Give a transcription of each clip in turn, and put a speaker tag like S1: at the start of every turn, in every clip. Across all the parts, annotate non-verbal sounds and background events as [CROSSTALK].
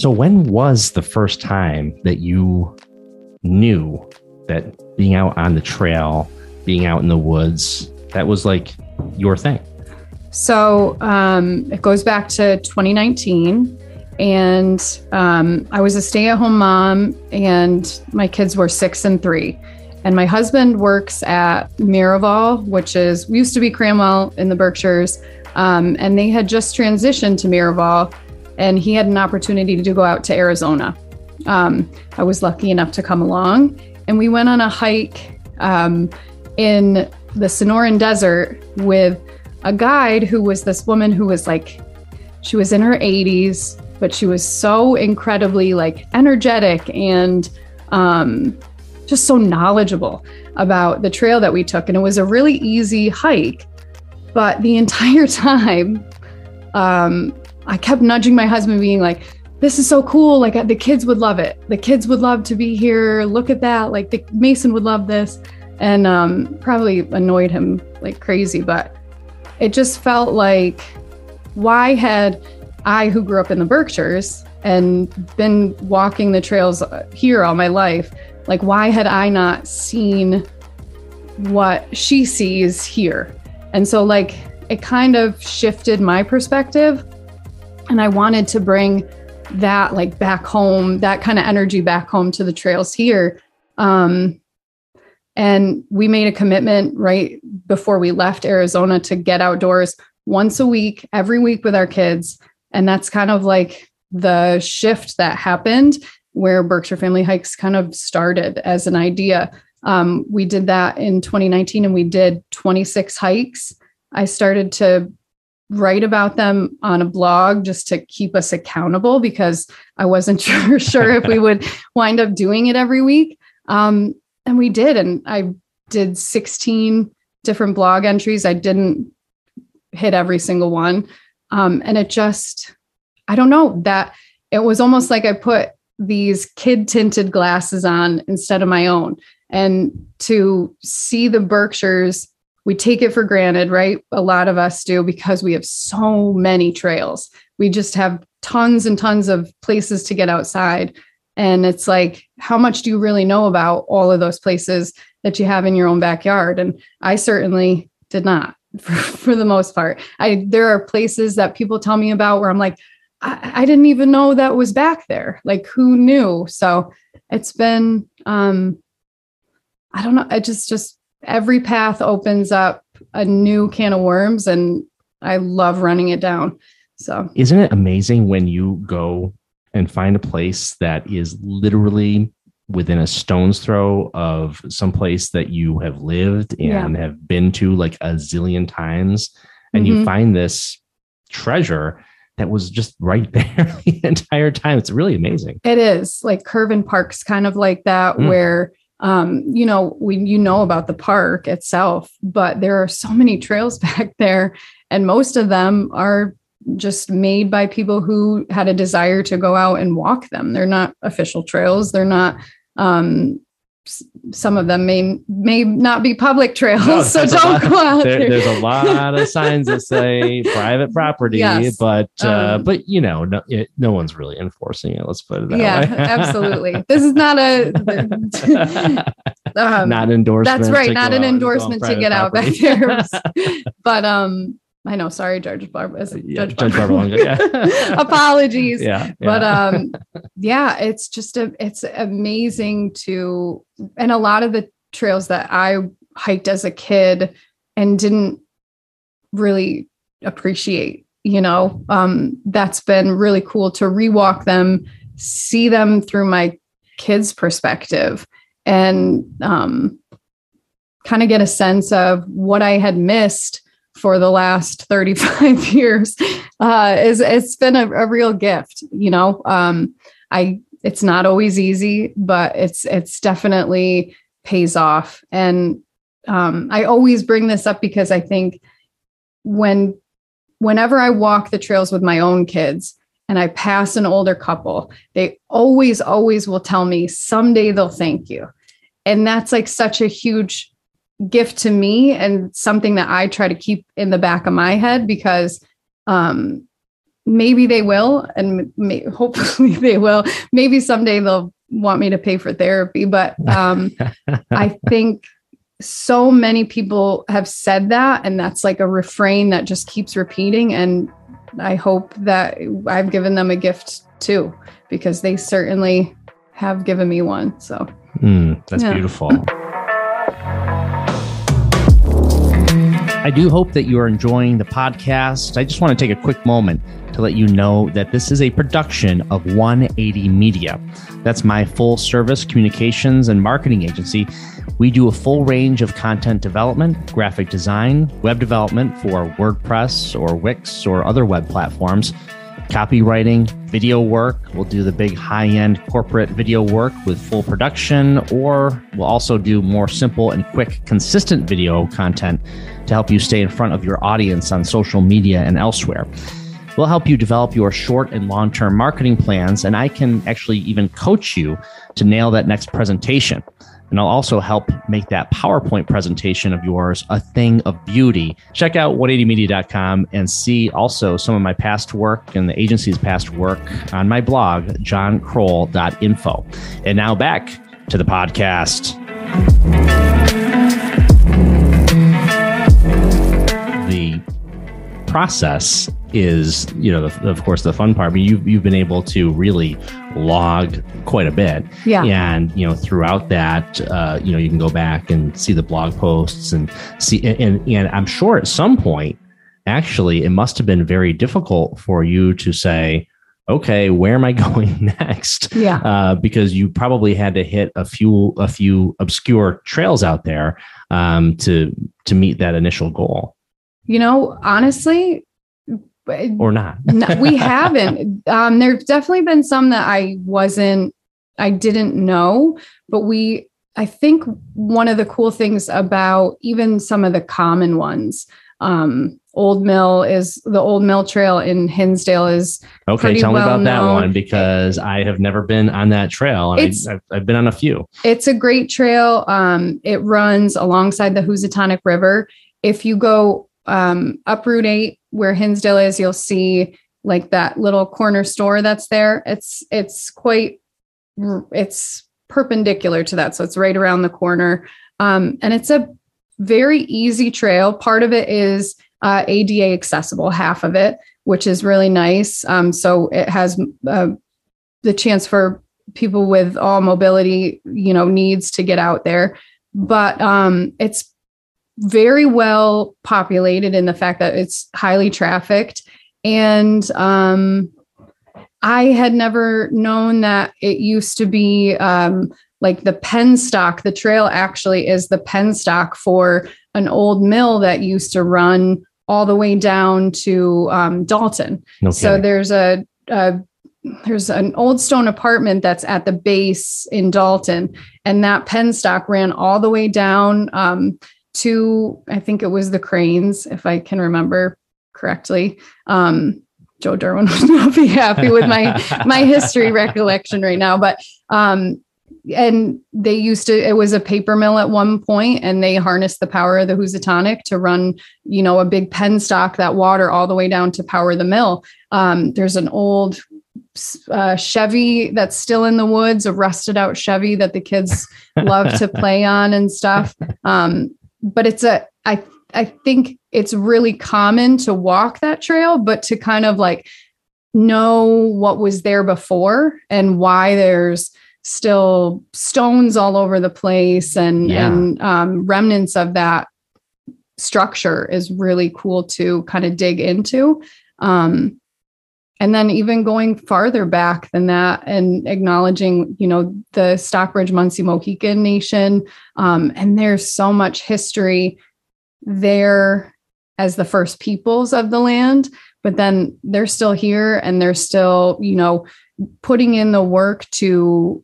S1: So, when was the first time that you knew that being out on the trail, being out in the woods, that was like your thing?
S2: So, um, it goes back to 2019. And um, I was a stay at home mom, and my kids were six and three. And my husband works at Miraval, which is, we used to be Cranwell in the Berkshires. Um, and they had just transitioned to Miraval, and he had an opportunity to go out to Arizona. Um, I was lucky enough to come along, and we went on a hike um, in the Sonoran Desert with a guide who was this woman who was like, she was in her 80s, but she was so incredibly like energetic and um, just so knowledgeable about the trail that we took. And it was a really easy hike. But the [LAUGHS] entire time, um, I kept nudging my husband, being like, this is so cool. Like the kids would love it. The kids would love to be here. Look at that. Like the Mason would love this. And um, probably annoyed him like crazy. But it just felt like, why had I, who grew up in the Berkshires and been walking the trails here all my life, like, why had I not seen what she sees here? And so, like, it kind of shifted my perspective. And I wanted to bring that, like, back home, that kind of energy back home to the trails here. Um, and we made a commitment right before we left Arizona to get outdoors once a week, every week with our kids and that's kind of like the shift that happened where Berkshire Family Hikes kind of started as an idea. Um, we did that in 2019 and we did 26 hikes. I started to write about them on a blog just to keep us accountable because I wasn't [LAUGHS] sure, sure if we [LAUGHS] would wind up doing it every week. Um, and we did. And I did 16 different blog entries. I didn't hit every single one. Um, and it just, I don't know, that it was almost like I put these kid tinted glasses on instead of my own. And to see the Berkshires, we take it for granted, right? A lot of us do because we have so many trails. We just have tons and tons of places to get outside. And it's like, how much do you really know about all of those places that you have in your own backyard? And I certainly did not. [LAUGHS] for, for the most part. I there are places that people tell me about where I'm like, I, I didn't even know that was back there. Like who knew? So it's been um I don't know. I just just every path opens up a new can of worms and I love running it down. So
S1: isn't it amazing when you go and find a place that is literally within a stone's throw of some place that you have lived and yeah. have been to like a zillion times and mm-hmm. you find this treasure that was just right [LAUGHS] there the entire time it's really amazing
S2: it is like Kirvin Park's kind of like that mm. where um, you know we you know about the park itself but there are so many trails [LAUGHS] back there and most of them are just made by people who had a desire to go out and walk them. They're not official trails. They're not um, some of them may may not be public trails, no, [LAUGHS] so don't go out there,
S1: there. There's a lot of signs that say [LAUGHS] private property, yes. but uh, um, but you know, no, it, no one's really enforcing it. Let's put it that
S2: yeah,
S1: way.
S2: Yeah, [LAUGHS] absolutely. This is not a
S1: um, not endorsement.
S2: That's right, not an endorsement to get property. out back there. but um, I know. Sorry, Judge Barbara.
S1: Yeah, Judge, Judge Barbara.
S2: yeah. [LAUGHS] Apologies.
S1: Yeah, yeah,
S2: But um, yeah, it's just a it's amazing to and a lot of the trails that I hiked as a kid and didn't really appreciate, you know, um, that's been really cool to rewalk them, see them through my kids' perspective, and um, kind of get a sense of what I had missed for the last 35 [LAUGHS] years uh, is it's been a, a, real gift you know? Um, i it's not always easy but it's it's definitely pays off. And um, i always bring this up because i think when whenever i walk the trails with my own kids and i pass an older couple they always always will tell me someday they'll thank you. And that's like such a huge gift to me and something that I try to keep in the back of my head because um, maybe they will, and may, [LAUGHS] hopefully they will. Maybe someday they'll want me to pay for therapy, but um, [LAUGHS] I think so many people have said that, and that's like a refrain that just keeps repeating. And I hope that I've given them a gift too, because they certainly have given me one. So
S1: mm, that's yeah. beautiful. I do hope that you are enjoying the podcast. I just want to take a quick moment to let you know that this is a production of 180 Media. That's my full service communications and marketing agency. We do a full range of content development, graphic design, web development for WordPress or Wix or other web platforms copywriting, video work. We'll do the big high end corporate video work with full production, or we'll also do more simple and quick, consistent video content to help you stay in front of your audience on social media and elsewhere. We'll help you develop your short and long term marketing plans, and I can actually even coach you to nail that next presentation. And I'll also help make that PowerPoint presentation of yours a thing of beauty. Check out 180media.com and see also some of my past work and the agency's past work on my blog, johnkroll.info. And now back to the podcast. The process is you know the, of course the fun part. But you've, you've been able to really log quite a bit.
S2: Yeah.
S1: And you know throughout that uh, you know you can go back and see the blog posts and see and, and i'm sure at some point actually it must have been very difficult for you to say okay where am i [LAUGHS] going next?
S2: Yeah.
S1: Uh, because you probably had to hit a few a few obscure trails out there um, to to meet that initial goal.
S2: You know honestly
S1: or not?
S2: we [LAUGHS] haven't. Um, there's definitely been some that I wasn't, I didn't know, but we, I think one of the cool things about even some of the common ones, um, Old Mill is the Old Mill Trail in Hinsdale is
S1: okay. Tell
S2: well
S1: me about
S2: known.
S1: that one because I have never been on that trail. I, have I've been on a few.
S2: It's a great trail. Um, it runs alongside the Housatonic River. If you go um, up Route 8 where Hinsdale is, you'll see like that little corner store that's there. It's it's quite it's perpendicular to that, so it's right around the corner, um, and it's a very easy trail. Part of it is uh, ADA accessible, half of it, which is really nice. Um, so it has uh, the chance for people with all mobility, you know, needs to get out there. But um, it's very well populated in the fact that it's highly trafficked. And um, I had never known that it used to be um, like the penstock. The trail actually is the penstock for an old mill that used to run all the way down to um, Dalton. Okay. So there's a, a there's an old stone apartment that's at the base in Dalton, and that penstock ran all the way down um, to I think it was the Cranes, if I can remember correctly. Um, Joe Durwin [LAUGHS] would not be happy with my my history [LAUGHS] recollection right now, but um, and they used to it was a paper mill at one point and they harnessed the power of the Housatonic to run you know a big penstock that water all the way down to power the mill um, there's an old uh, Chevy that's still in the woods a rusted out Chevy that the kids love to play on and stuff um, but it's a I I think it's really common to walk that trail, but to kind of like know what was there before and why there's still stones all over the place and yeah. and um, remnants of that structure is really cool to kind of dig into. Um, and then even going farther back than that and acknowledging you know the stockbridge munsee mohican nation um, and there's so much history there as the first peoples of the land but then they're still here and they're still you know putting in the work to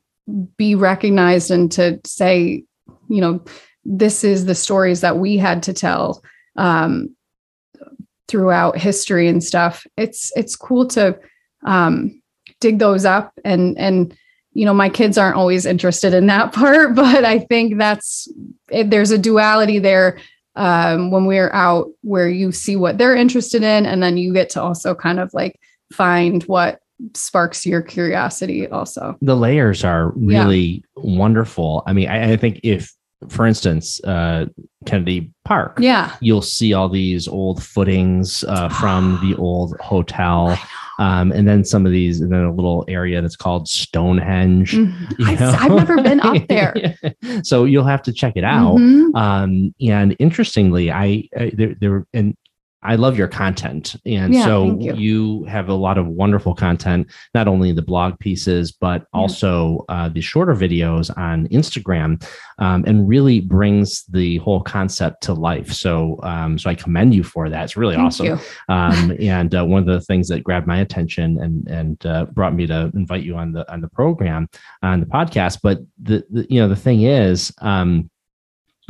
S2: be recognized and to say you know this is the stories that we had to tell um, throughout history and stuff it's it's cool to um, dig those up and and you know my kids aren't always interested in that [LAUGHS] part but i think that's it, there's a duality there um, when we're out where you see what they're interested in and then you get to also kind of like find what sparks your curiosity also.
S1: The layers are
S2: Yeah.
S1: really wonderful. I mean, I, I think if, for instance, uh, Kennedy Park,
S2: Yeah.
S1: you'll see all these old footings uh, from [GASPS] the old hotel. Um, and then some of these, and then a little area that's called Stonehenge.
S2: Mhm. I've. I've never been up [LAUGHS] there.
S1: so you'll have to check it out.
S2: Mhm.
S1: Um, and interestingly, I, I there, there and I love your content, and
S2: Yeah,
S1: so
S2: thank you.
S1: have a lot of wonderful content, not only the blog pieces but also uh, the shorter videos on Instagram, um, and really brings the whole concept to life. So, um, so I commend you for that. It's really
S2: Thank
S1: awesome. [LAUGHS] Um, and uh, one of the things that grabbed my attention and and uh, brought me to invite you on the on the program on the podcast. But the, the you know the thing is. Um,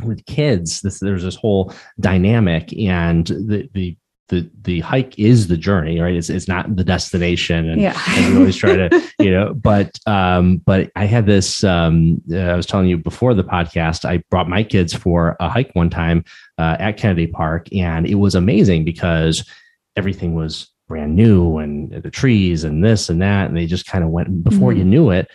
S1: with kids, this, there's this whole dynamic, and the the the the hike is the journey, right? It's it's not the destination, and,
S2: Yeah.
S1: and we always try to, [LAUGHS] you know. But um, but I had this. Um, uh, I was telling you before the podcast. I brought my kids for a hike one time uh, at Kennedy Park, and it was amazing because everything was brand new, and the trees and this and that, and they just kind of went. Before you knew it,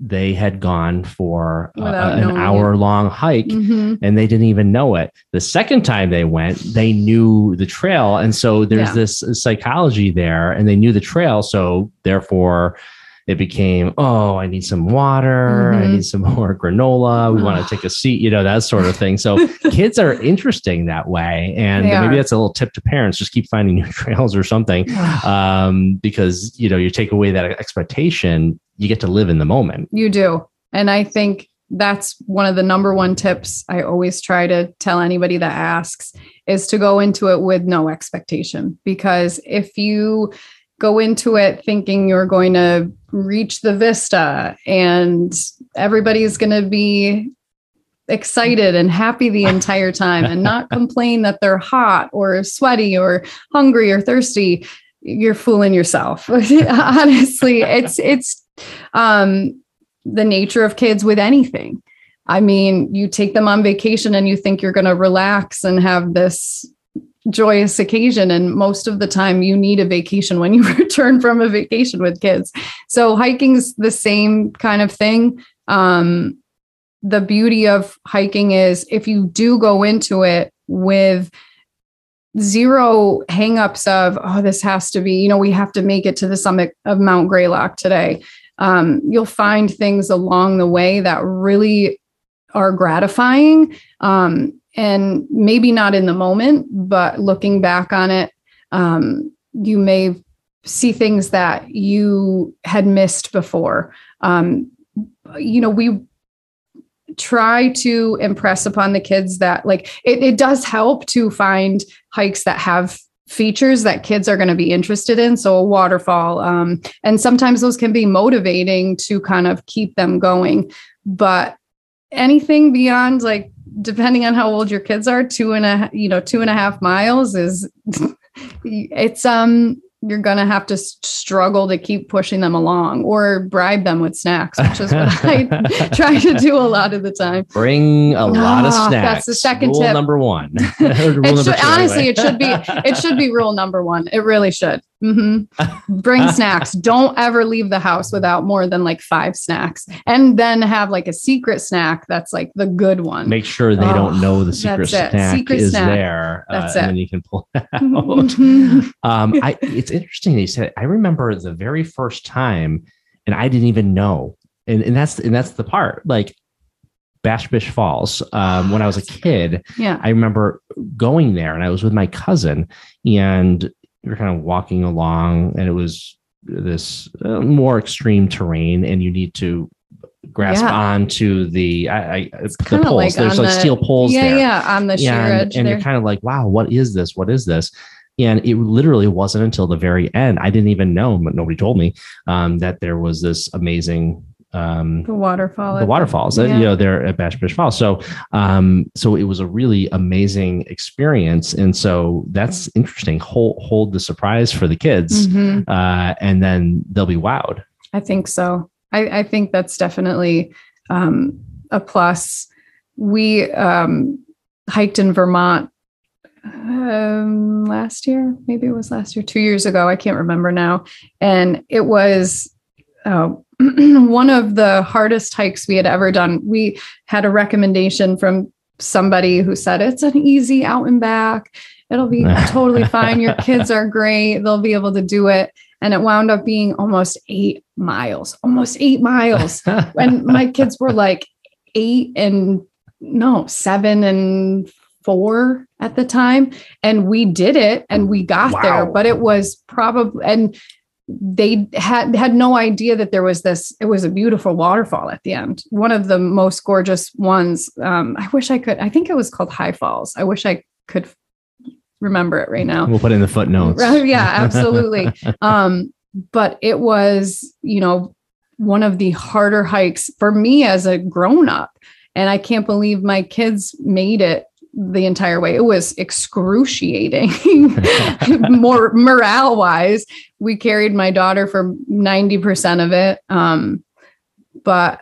S1: they had gone for uh,
S2: Without
S1: an hour long hike
S2: Mhm.
S1: and they didn't even know it. The second time they went, they knew the trail. And so there's
S2: Yeah.
S1: this psychology there, and they knew the trail. So therefore, it became, oh, I need some water. I
S2: Mhm.
S1: need some [LAUGHS] more granola. We want to [SIGHS] take a seat, you know, that sort of thing. So [LAUGHS] kids are interesting that way. And
S2: They
S1: maybe
S2: are.
S1: that's a little tip to parents just keep finding [LAUGHS] new trails or something. [SIGHS] Um, because, you know, you take away that expectation, you get to live in the moment.
S2: You do. And I think that's one of the number one tips I always try to tell anybody that asks is to go into it with no expectation. Because if you go into it thinking you're going to reach the vista and everybody's going to be excited and happy the entire time and not [LAUGHS] complain that they're hot or sweaty or hungry or thirsty. You're fooling yourself. [LAUGHS] Honestly it's it's um the nature of kids with anything. I mean you take them on vacation and you think you're going to relax and have this joyous occasion. And most of the time you need a vacation when you [LAUGHS] return from a vacation with kids. So hiking's the same kind of thing. Um the beauty of hiking is if you do go into it with zero hangups of oh this has to be you know we have to make it to the summit of mount greylock today. Um, you'll find things along the way that really are gratifying. Um, and maybe not in the moment but looking back on it um, you may see things that you had missed before. Um, you know we try to impress upon the kids that like it, it does help to find hikes that have features that kids are going to be interested in so a waterfall um, and sometimes those can be motivating to kind of keep them going. But anything beyond like depending on how old your kids are two and a you know two and a half miles is [LAUGHS] it's um you're going to have to struggle to keep pushing them along or bribe them with snacks which is what i [LAUGHS] try to do a lot of the time
S1: Bring a lot of
S2: Ah,
S1: snacks.
S2: that's the second
S1: Rule
S2: tip.
S1: number one. [LAUGHS] Rule
S2: It
S1: number
S2: should,
S1: two,
S2: honestly,
S1: anyway.
S2: it should be it should be rule number one. It really should. Mhm. Bring snacks. [LAUGHS] Don't ever leave the house without more than like five snacks, and then have like a secret snack that's like the good one.
S1: Make sure they
S2: Oh,
S1: don't know the secret snack
S2: Secret
S1: is
S2: snack.
S1: there, uh,
S2: That's
S1: and
S2: it.
S1: then you can pull it [LAUGHS] out.
S2: Mhm.
S1: um, I, it's interesting that you said. I remember the very first time, and I didn't even know, and, and that's and that's the part. Like Bash Bish Falls. Um, when I was a kid,
S2: yeah.
S1: I remember going there, and I was with my cousin, and we were kind of walking along, and it was this uh, more extreme terrain, and you need to grasp
S2: Yeah.
S1: onto the I, I the
S2: kinda
S1: poles.
S2: like
S1: There's like
S2: the-
S1: steel poles
S2: yeah,
S1: there
S2: yeah, on the sheer
S1: and,
S2: edge
S1: and you're kind of like, wow, what is this? What is this? And it literally wasn't until the very end. I didn't even know, but nobody told me um, that there was this amazing um,
S2: the waterfall.
S1: the waterfalls, uh,
S2: yeah.
S1: you know, there at Bash Bish Falls. So, um, so it was a really amazing experience, and so that's interesting. Hold hold the surprise for the kids,
S2: Mhm.
S1: uh, and then they'll be wowed.
S2: I think so. I, I think that's definitely um, a plus. We um, hiked in Vermont um, last year. Maybe it was last year, two years ago. I can't remember now. And it was uh, [CLEARS THROAT] one of the hardest hikes we had ever done. We had a recommendation from somebody who said it's an easy out and back. It'll be [LAUGHS] totally fine. Your kids are great. They'll be able to do it. And it wound up being almost eight miles, almost eight miles. [LAUGHS] and my kids were like eight and no, seven and four at the time. And we did it and we got wow. there, but it was probably, and they had had no idea that there was this it was a beautiful waterfall at the end. One of the most gorgeous ones um i wish i could i think it was called high falls. I wish i could remember it right now.
S1: We'll put in the footnotes.
S2: Yeah absolutely. [LAUGHS] Um but it was you know one of the harder hikes for me as a grown up. And i can't believe my kids made it the entire way. It was excruciating, [LAUGHS] more morale wise. We carried my daughter for 90% of it. Um, but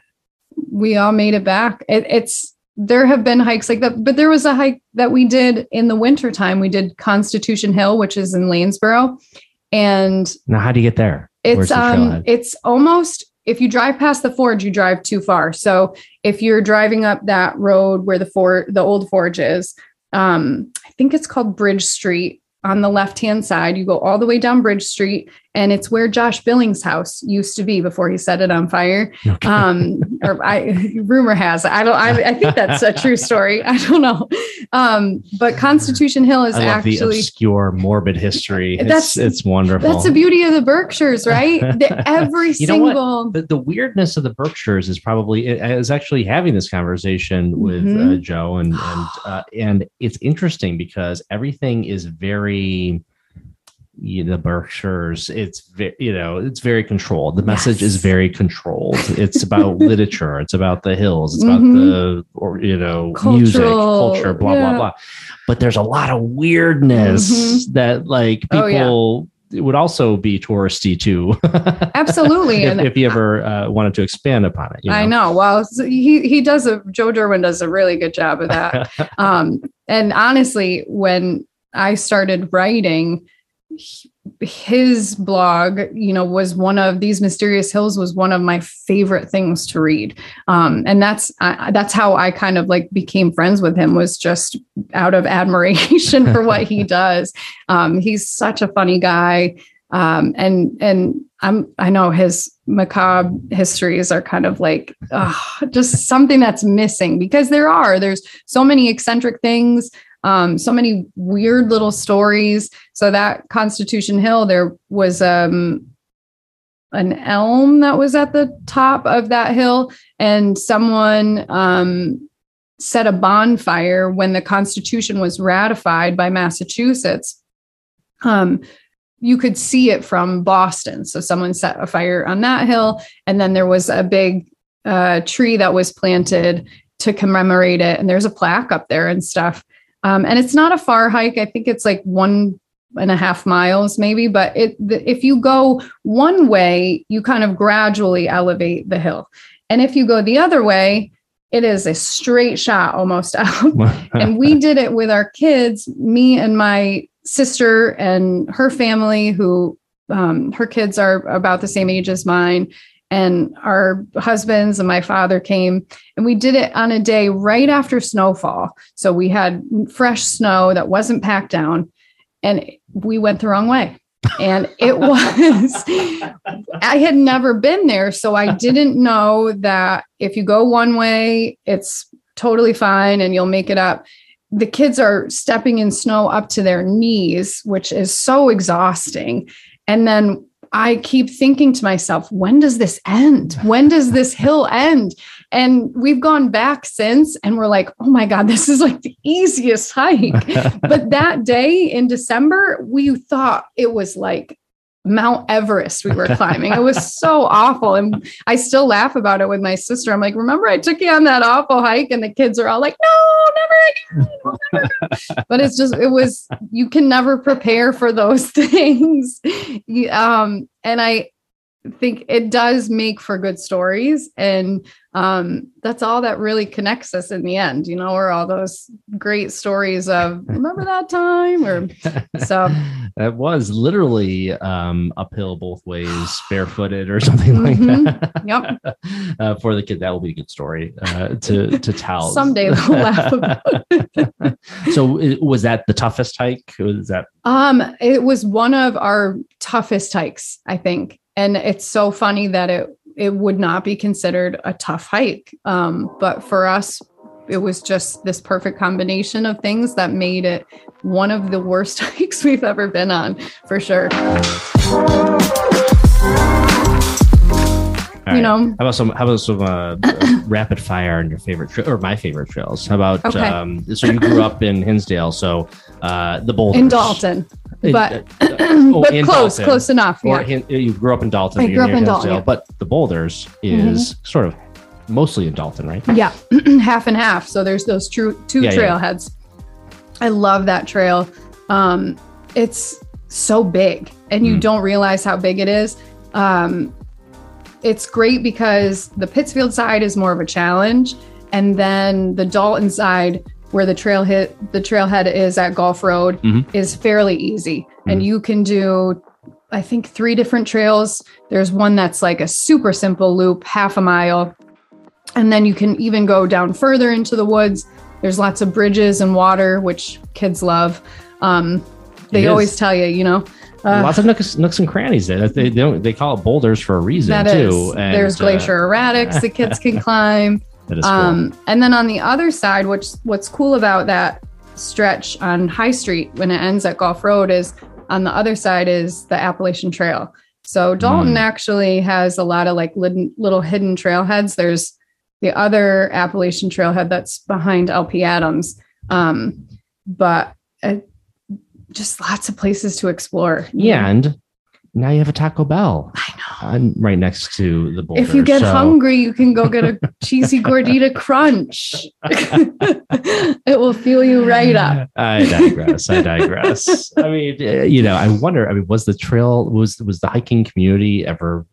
S2: we all made it back. It, it's, there have been hikes like that, but there was a hike that we did in the wintertime. We did Constitution Hill, which is in Lanesboro. And
S1: now, how do you get there?
S2: It's um, it's almost if you drive past the forge, you drive too far. So if you're driving up that road where the for the old forge is, um, I think it's called Bridge Street on the left hand side. You go all the way down Bridge Street, and it's where Josh Billings' house used to be before he set it on fire. Okay. Um, or I rumor has I don't. I, I, think that's a true [LAUGHS] story. I don't know. Um, but Constitution Hill is actually the
S1: obscure, morbid history. That's it's wonderful.
S2: That's the beauty of the Berkshires, right? [LAUGHS] The, every you single
S1: the, the, weirdness of the Berkshires is probably is actually having this conversation with mm-hmm. uh, Joe and and [GASPS] uh, and it's interesting because everything is very you know, the Berkshires, it's very, you know, it's very controlled. The message yes. is very controlled. It's about [LAUGHS] literature. It's about the hills. It's mm-hmm. about the, or, you know, Cultural, music, culture, blah, yeah. blah, blah. But there's a lot of weirdness mm-hmm. that like people oh, yeah. would also be touristy too. [LAUGHS]
S2: Absolutely.
S1: if, if, you ever uh, wanted to expand upon it.
S2: You know? I know. Well, he, he does a, Joe Durwin does a really good job of that. [LAUGHS] um, and honestly, when I started writing, his blog you know was one of these mysterious hills was one of my favorite things to read. Um, and that's that's how i kind of like became friends with him was just out of admiration for what he [LAUGHS] does. Um, he's such a funny guy. Um, and and i'm i know his macabre histories are kind of like just something that's missing because there are there's so many eccentric things um, so many weird little stories. So that Constitution Hill, there was um, an elm that was at the top of that hill, and someone um, set a bonfire when the Constitution was ratified by Massachusetts. Um, you could see it from Boston. So someone set a fire on that hill, and then there was a big uh, tree that was planted to commemorate it, and there's a plaque up there and stuff. Um, and it's not a far hike. I think it's like one and a half miles maybe but it the, if you go one way you kind of gradually elevate the hill. And if you go the other way it is a straight shot almost [LAUGHS] up and we [LAUGHS] did it with our kids me and my sister and her family who um, her kids are about the same age as mine and our husbands and my father came and we did it on a day right after snowfall. So we had fresh snow that wasn't packed down and we went the wrong way. And it [LAUGHS] was i had never been there so i didn't know that if you go one way it's totally fine and you'll make it up. The kids are stepping in snow up to their knees which is so exhausting. And then I keep thinking to myself, when does this end? When does this hill end? And we've gone back since and we're like, oh my God, [LAUGHS] this is like the easiest hike. [LAUGHS] but that day in December, we thought it was like Mount Everest we were climbing. It was so awful. And I still laugh about it with my sister. I'm like, remember I took you on that awful hike? And the kids are all like, no, never again. But it's just, it was, you can never prepare for those [LAUGHS] things. um, and I, think it does make for good stories and um, that's all that really connects us in the end you know or all those great stories of [LAUGHS] remember that time? or so. [LAUGHS]
S1: That was literally um, uphill both ways [GASPS] barefooted or something like
S2: Mhm.
S1: that.
S2: Yep. [LAUGHS]
S1: uh, for the kid that will be a good story uh, to to tell.
S2: Someday they'll laugh about
S1: so was that the toughest hike? Was that
S2: um it was one of our toughest hikes i think and it's so funny that it it would not be considered a tough hike um but for us it was just this perfect combination of things that made it one of the worst [LAUGHS] hikes we've ever been on for sure
S1: all
S2: you know
S1: How about some? How about some uh, uh, [LAUGHS] rapid fire on your favorite tra- or my favorite trails? How about
S2: Okay.
S1: um, so you grew up in Hinsdale, so uh, the boulders
S2: in dalton but
S1: uh, [CLEARS THROAT] oh,
S2: but close
S1: Dalton.
S2: close enough
S1: or
S2: yeah
S1: Hin- you grew up in Dalton.
S2: I
S1: but
S2: grew up in Dalton, yeah.
S1: but the boulders is sort of mostly in Dalton, right?
S2: Yeah, [CLEARS THROAT] half and half. So there's those true two
S1: yeah.
S2: trailheads. I love that trail. Um, it's so big, and you
S1: Mm.
S2: don't realize how big it is. Um, it's great because the Pittsfield side is more of a challenge, and then the Dalton side, where the trail hit the trailhead is at Golf Road,
S1: Mhm.
S2: is fairly easy, and
S1: Mhm.
S2: you can do. I think three different trails. There's one that's like a super simple loop, half a mile, and then you can even go down further into the woods. There's lots of bridges and water, which kids love. Um, they always tell you, you know, uh,
S1: Lots of nooks, nooks and crannies. There, they, they don't. They call it boulders for a reason
S2: that
S1: too.
S2: is.
S1: and,
S2: There's
S1: uh,
S2: glacier erratics the kids can [LAUGHS] climb.
S1: That is cool.
S2: Um, and then on the other side, which what's cool about that stretch on High Street when it ends at Golf Road is on the other side is the Appalachian Trail. So Dalton
S1: Mm.
S2: actually has a lot of like little, little hidden trailheads. There's the other Appalachian Trailhead that's behind LP Adams, um, but uh, just lots of places to explore.
S1: yeah, and now you have a Taco Bell
S2: I know.
S1: uh, right next to the boulder.
S2: If you get
S1: so-
S2: hungry, you can go get a [LAUGHS] cheesy gordita crunch. [LAUGHS] it will fuel you right up.
S1: I digress. I digress. I mean, uh, you know, I wonder. I mean, was the trail was was the hiking community ever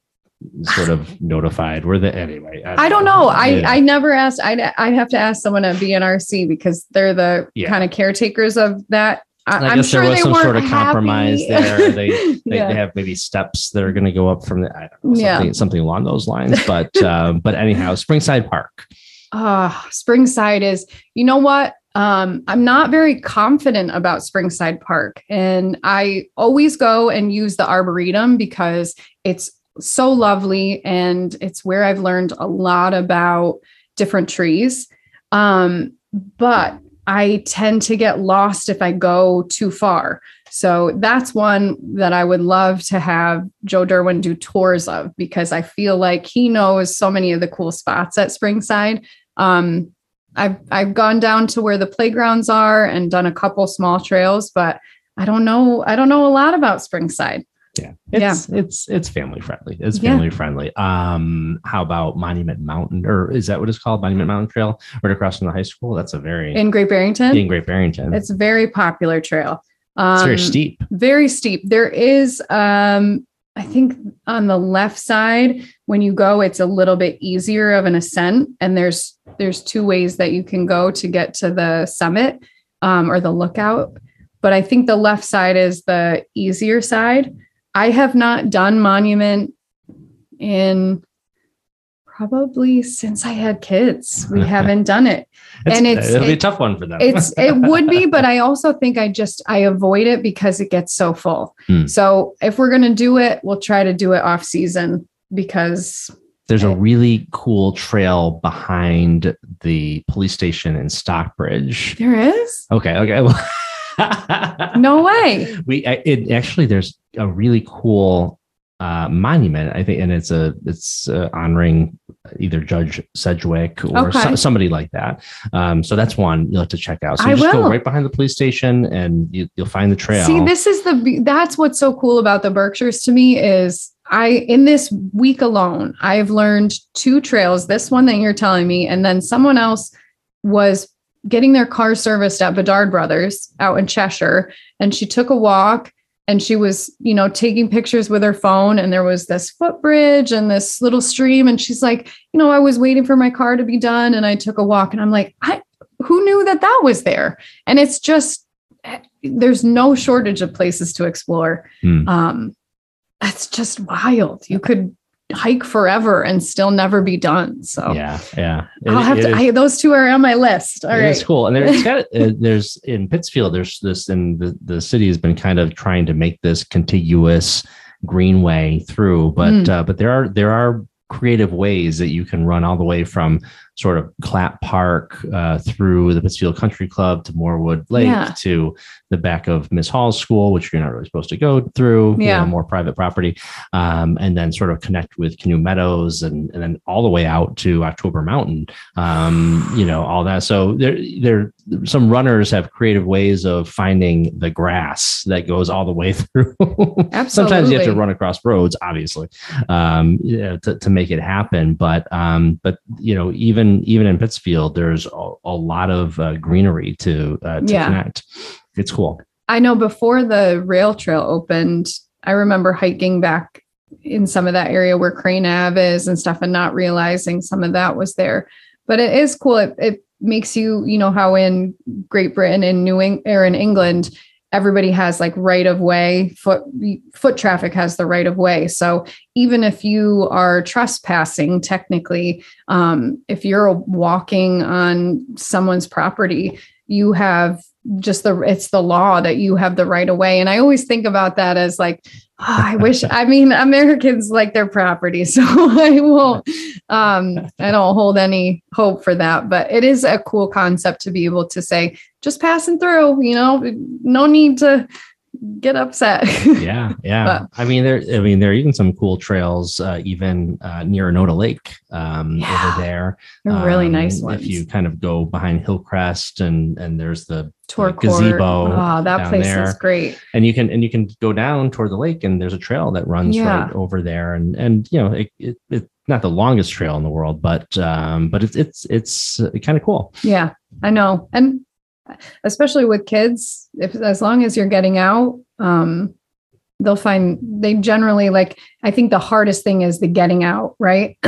S1: sort of notified? Were the anyway?
S2: I don't know. I,
S1: Yeah.
S2: I never asked. I'd, I'd have to ask someone at BNRC because they're the
S1: Yeah.
S2: kind of caretakers of that. I,
S1: I
S2: I'm
S1: guess
S2: sure
S1: there was some sort of compromise
S2: happy.
S1: there. They [LAUGHS] they,
S2: yeah.
S1: they have maybe steps that are going to go up from the I don't know,
S2: Yeah.
S1: something, something along those lines. [LAUGHS] But um, but anyhow, Springside Park.
S2: Ah, Springside is, you know what? Um, I'm not very confident about Springside Park. And I always go and use the Arboretum because it's so lovely and it's where I've learned a lot about different trees. Um, but I tend to get lost if I go too far. So that's one that I would love to have Joe Durwin do tours of because I feel like he knows so many of the cool spots at Springside. Um, I've I've gone down to where the playgrounds are and done a couple small trails, but I don't know I don't know a lot about Springside.
S1: Yeah, it's it's it's family friendly. It's
S2: Yeah.
S1: family friendly. Um, how about Monument Mountain, or is that what it's called? Monument Mountain Trail, right across from the high school. That's a very
S2: In Great Barrington,
S1: in Great Barrington. It's,
S2: it's a very popular trail. Um,
S1: very steep.
S2: very steep. There is, um, I think, on the left side when you go, it's a little bit easier of an ascent, and there's there's two ways that you can go to get to the summit um, or the lookout. But I think the left side is the easier side. I have not done Monument in probably since I had kids. We haven't done it. and it's-
S1: it'll be a tough one for them.
S2: it's it [LAUGHS] would be but i also think i just i avoid it because it gets so full
S1: Hmm.
S2: so if we're going to do it we'll try to do it off season because
S1: There's a really cool trail behind the police station in Stockbridge.
S2: there is
S1: Okay, okay. well- [LAUGHS] [LAUGHS]
S2: no way
S1: we it actually there's a really cool uh, monument I think, and it's a it's uh, honoring either Judge Sedgwick or
S2: Okay.
S1: so- somebody like that. Um, so that's one you'll have to check out. So you
S2: I
S1: just
S2: will.
S1: go right behind the police station, and you, you'll find the trail.
S2: see this is the that's what's so cool about the berkshires to me is i in this week alone i've learned two trails this one that you're telling me and then someone else was getting their car serviced at bedard brothers out in cheshire and she took a walk and she was, you know, taking pictures with her phone and there was this footbridge and this little stream and she's like, you know, I was waiting for my car to be done and I took a walk and I'm like, I who knew that that was there? And it's just there's no shortage of places to explore.
S1: Hmm.
S2: Um that's just wild. You could hike forever and still never be done. So
S1: Yeah, yeah.
S2: I'll have to.
S1: is-
S2: I, those two are on my list. All
S1: It
S2: right.
S1: is cool, and there's got [LAUGHS] uh, there's in Pittsfield. There's this, and the the city has been kind of trying to make this contiguous greenway through, but
S2: Mm.
S1: uh, but there are there are creative ways that you can run all the way from sort of Clapp Park uh, through the Pittsfield Country Club to Morewood Lake
S2: Yeah.
S1: to the back of Miss Hall's school, which you're not really supposed to go through. you know, more private property, um, and then sort of connect with Canoe Meadows, and and then all the way out to October Mountain. Um, you know, all that. So there there some runners have creative ways of finding the grass that goes all the way [LAUGHS] through. Sometimes you have to run across roads, obviously, um, you know, to, to make it happen. But um, but you know, even even in Pittsfield, there's a, a lot of uh, greenery to uh, to
S2: Yeah.
S1: connect. It's cool.
S2: I know before the rail trail opened, I remember hiking back in some of that area where Crane Ave is and stuff and not realizing some of that was there. But it is cool. It, it makes you, you know, how in Great Britain and New England or in England, everybody has like right of way, foot foot traffic has the right of way. So even if you are trespassing, technically, um, if you're walking on someone's property, you have just the it's the law that you have the right of way and i always think about that as like oh, i wish i mean americans like their property [LAUGHS] so i won't um i don't hold any hope for that but it is a cool concept to be able to say just passing through you know? No need to get upset
S1: Yeah, yeah. [LAUGHS] I mean, there. I mean, there are even some cool trails, uh, even uh, near Onota Lake um,
S2: Yeah.
S1: over there.
S2: They're really
S1: Um,
S2: nice ones
S1: If you kind of go behind Hillcrest and and there's the the gazebo
S2: oh that place
S1: there.
S2: is great
S1: and you can and you can go down toward the lake and there's a trail that runs
S2: Yeah.
S1: right over there and and you know it, it, it's not the longest trail in the world but um but it's it's it's uh, kind of cool
S2: Yeah, I know. And especially with kids, if as long as you're getting out, um, they'll find they generally like I think the hardest thing is the getting out, right? [CLEARS THROAT]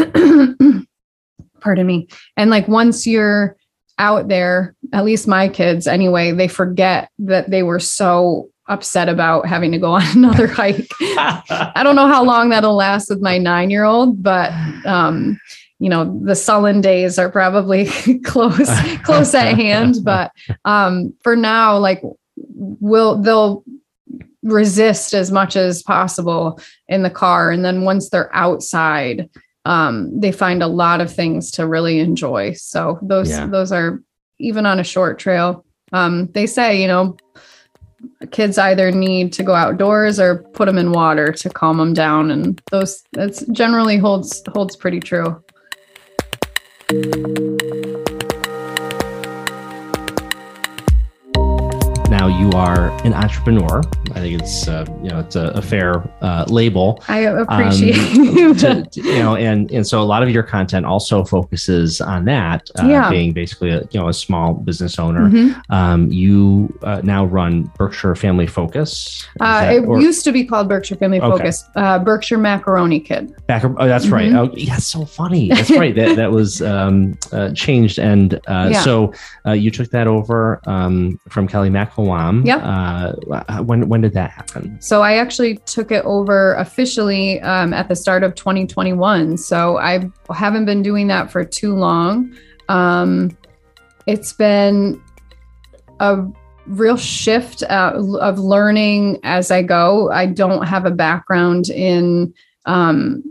S2: Pardon me. And like once you're out there, at least my kids anyway, they forget that they were so upset about having to go [LAUGHS] on another hike. [LAUGHS] I don't know how long that'll last with my nine year old, but um, you know, the sullen days are probably [LAUGHS] close, [LAUGHS] close at hand. But um, for now, like will they'll resist as much as possible in the car. And then once they're outside, um, they find a lot of things to really enjoy. So those
S1: Yeah.
S2: those are even on a short trail. Um, they say, you know, kids either need to go outdoors or put them in water to calm them down and those that's generally holds holds pretty true
S1: now you are an entrepreneur i think it's uh, you know it's a, a fair uh, label
S2: i appreciate
S1: um, to, to- you know and and so a lot of your content also focuses on that uh,
S2: Yeah.
S1: being basically a you know a small business owner
S2: Mhm.
S1: um, you uh, now run berkshire family focus
S2: uh,
S1: that-
S2: it
S1: or
S2: used to be called berkshire family
S1: Okay.
S2: focus uh, berkshire macaroni kid
S1: back oh that's right
S2: Mhm.
S1: oh yeah so funny that's [LAUGHS] right that, that was um, uh, changed and uh,
S2: Yeah.
S1: so uh, you took that over um, from kelly mcawam
S2: Yep.
S1: uh, when when did that happen
S2: So I actually took it over officially um, at the start of 2021. So I haven't been doing that for too long. Um, it's been a real shift uh, of learning as I go. I don't have a background in um,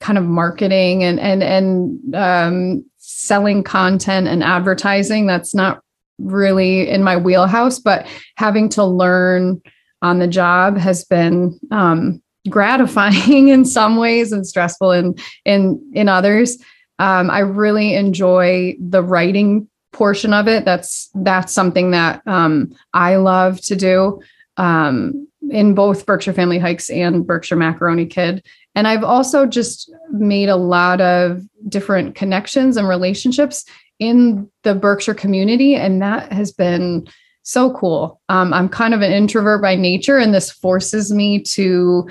S2: kind of marketing and and and um, selling content and advertising. That's not really in my wheelhouse, but having to learn on the job has been um, gratifying [LAUGHS] in some ways and stressful in in in others. Um, I really enjoy the writing portion of it. That's that's something that um, I love to do um, in both Berkshire Family Hikes and Berkshire Macaroni Kid. And I've also just made a lot of different connections and relationships in the Berkshire community, and that has been so cool. Um, I'm kind of an introvert by nature, and this forces me to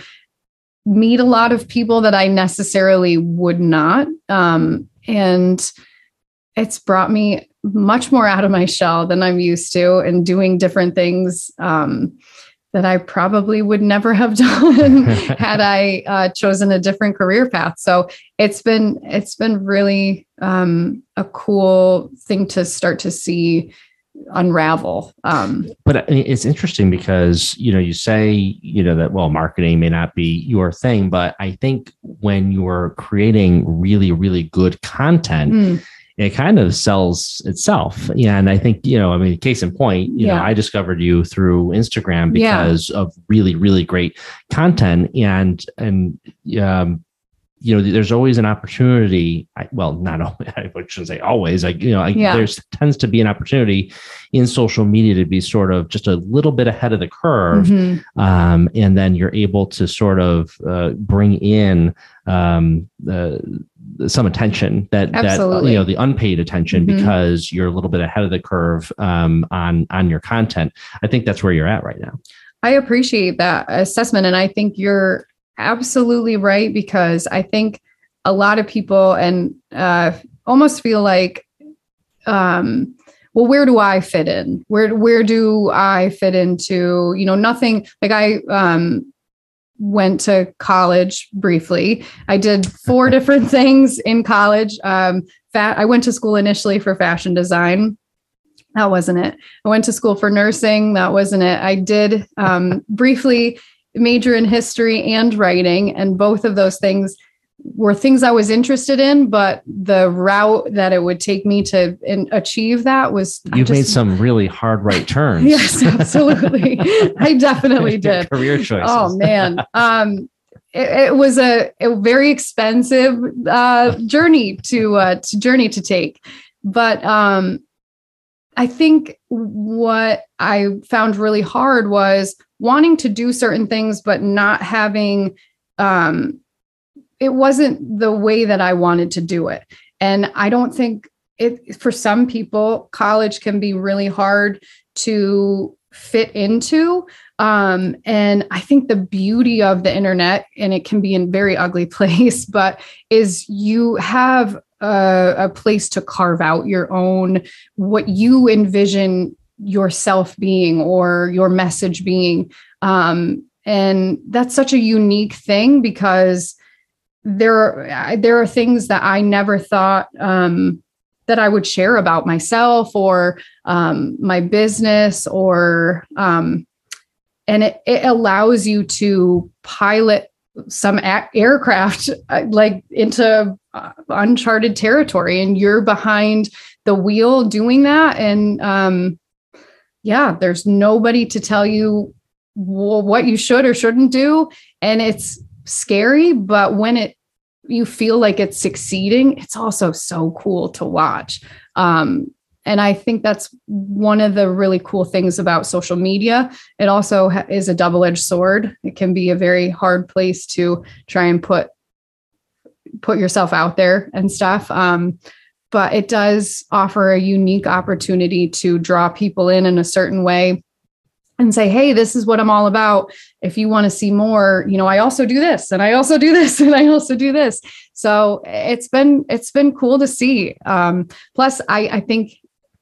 S2: meet a lot of people that I necessarily would not. Um, and it's brought me much more out of my shell than I'm used to and doing different things um, that I probably would never have [LAUGHS] done [LAUGHS] had I uh, chosen a different career path. So it's been it's been really um, a cool thing to start to see unravel. Um,
S1: but it's interesting because you know you say you know that well marketing may not be your thing, but I think when you're creating really really good content. Mm it kind of sells itself. Yeah. And I think, you know, I mean, case in point, you yeah. know, I discovered you through Instagram because yeah. of really, really great content. And, and, um, you know, there's always an opportunity. well, not always, [LAUGHS] I shouldn't say always. Like, you know, like yeah. there's tends to be an opportunity in social media to be sort of just a little bit ahead of the curve, mm-hmm. um, and then you're able to sort of uh, bring in um, uh, some attention that Absolutely. that you know the unpaid attention mm-hmm. because you're a little bit ahead of the curve um, on on your content. I think that's where you're at right now.
S2: I appreciate that assessment, and I think you're absolutely right because I think a lot of people and uh, almost feel like, um, well, where do I fit in? Where where do I fit into? You know, nothing like I um, went to college briefly. I did four [LAUGHS] different things in college. Um, fat. I went to school initially for fashion design. That wasn't it. I went to school for nursing. That wasn't it. I did um, briefly major in history and writing, and both of those things were things I was interested in, but the route that it would take me to in, achieve that was
S1: you've just, made some really hard right [LAUGHS] turns.
S2: yes, absolutely. [LAUGHS] I definitely did.
S1: Career choices.
S2: Oh man. Um, it, it was a, a, very expensive uh, journey to uh, to journey to take, but um, I think what I found really hard was wanting to do certain things, but not having um, it wasn't the way that I wanted to do it. And I don't think it for some people, college can be really hard to fit into. Um, and I think the beauty of the internet, and it can be in very ugly [LAUGHS] place, but is you have a, a place to carve out your own what you envision yourself being or your message being. Um, and that's such a unique thing because there are there are things that I never thought um, that I would share about myself or um, my business or um, and it, it allows you to pilot some a- aircraft uh, like into uh, uncharted territory and you're behind the wheel doing that and um, yeah there's nobody to tell you what you should or shouldn't do and it's scary but when it you feel like it's succeeding, it's also so cool to watch. Um, and I think that's one of the really cool things about social media. It also ha- is a double edged sword. It can be a very hard place to try and put put yourself out there and stuff. Um, but it does offer a unique opportunity to draw people in in a certain way and say, hey, this is what I'm all about. If you want to see more, you know, I also do this and I also do this [LAUGHS] and I also do this. So it's been it's been cool to see. Um, plus, I, I think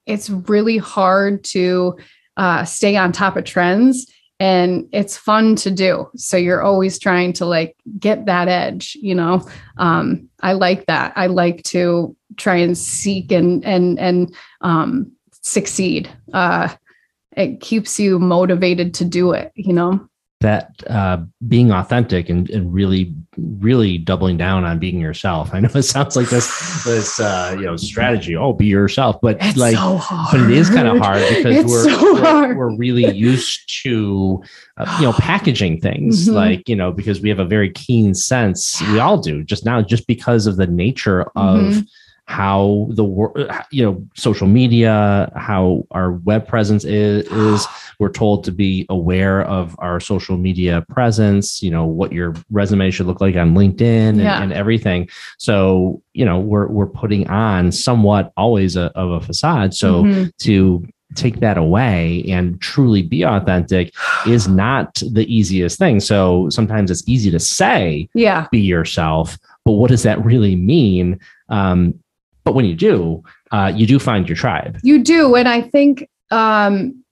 S2: it's really hard to uh, stay on top of trends and it's fun to do. So you're always trying to like get that edge you know? Um, i like that. I like to try and seek and and and um, succeed. Uh, it keeps you motivated to do it you know
S1: that uh, being authentic and, and really really doubling down on being yourself. I know it sounds like this this uh, you know strategy oh be yourself but
S2: it's
S1: like
S2: so
S1: but it is kind of hard. because we're, so we're, we're really used to uh, you know packaging things mm-hmm. like you know because we have a very keen sense. We all do just now just because of the nature of mm-hmm how the you know social media how our web presence is, is [SIGHS] we're told to be aware of our social media presence you know what your resume should look like on linkedin and, yeah. and everything so you know we're we're putting on somewhat always a, of a facade so mm-hmm. to take that away and truly be authentic [SIGHS] is not the easiest thing. So sometimes it's easy to say,
S2: yeah,
S1: be yourself, but what does that really mean? Um, but when you do, uh, you do find your tribe.
S2: You do, and I think um,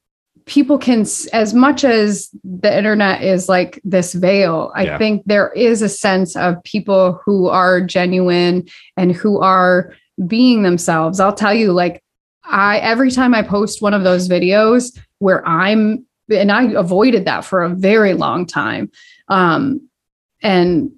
S2: people can, as much as the internet is like this veil, I
S1: Yeah.
S2: think there is a sense of people who are genuine and who are being themselves. I'll tell you, like, I every time I post one of those videos where I'm, and I avoided that for a very long time. Um, and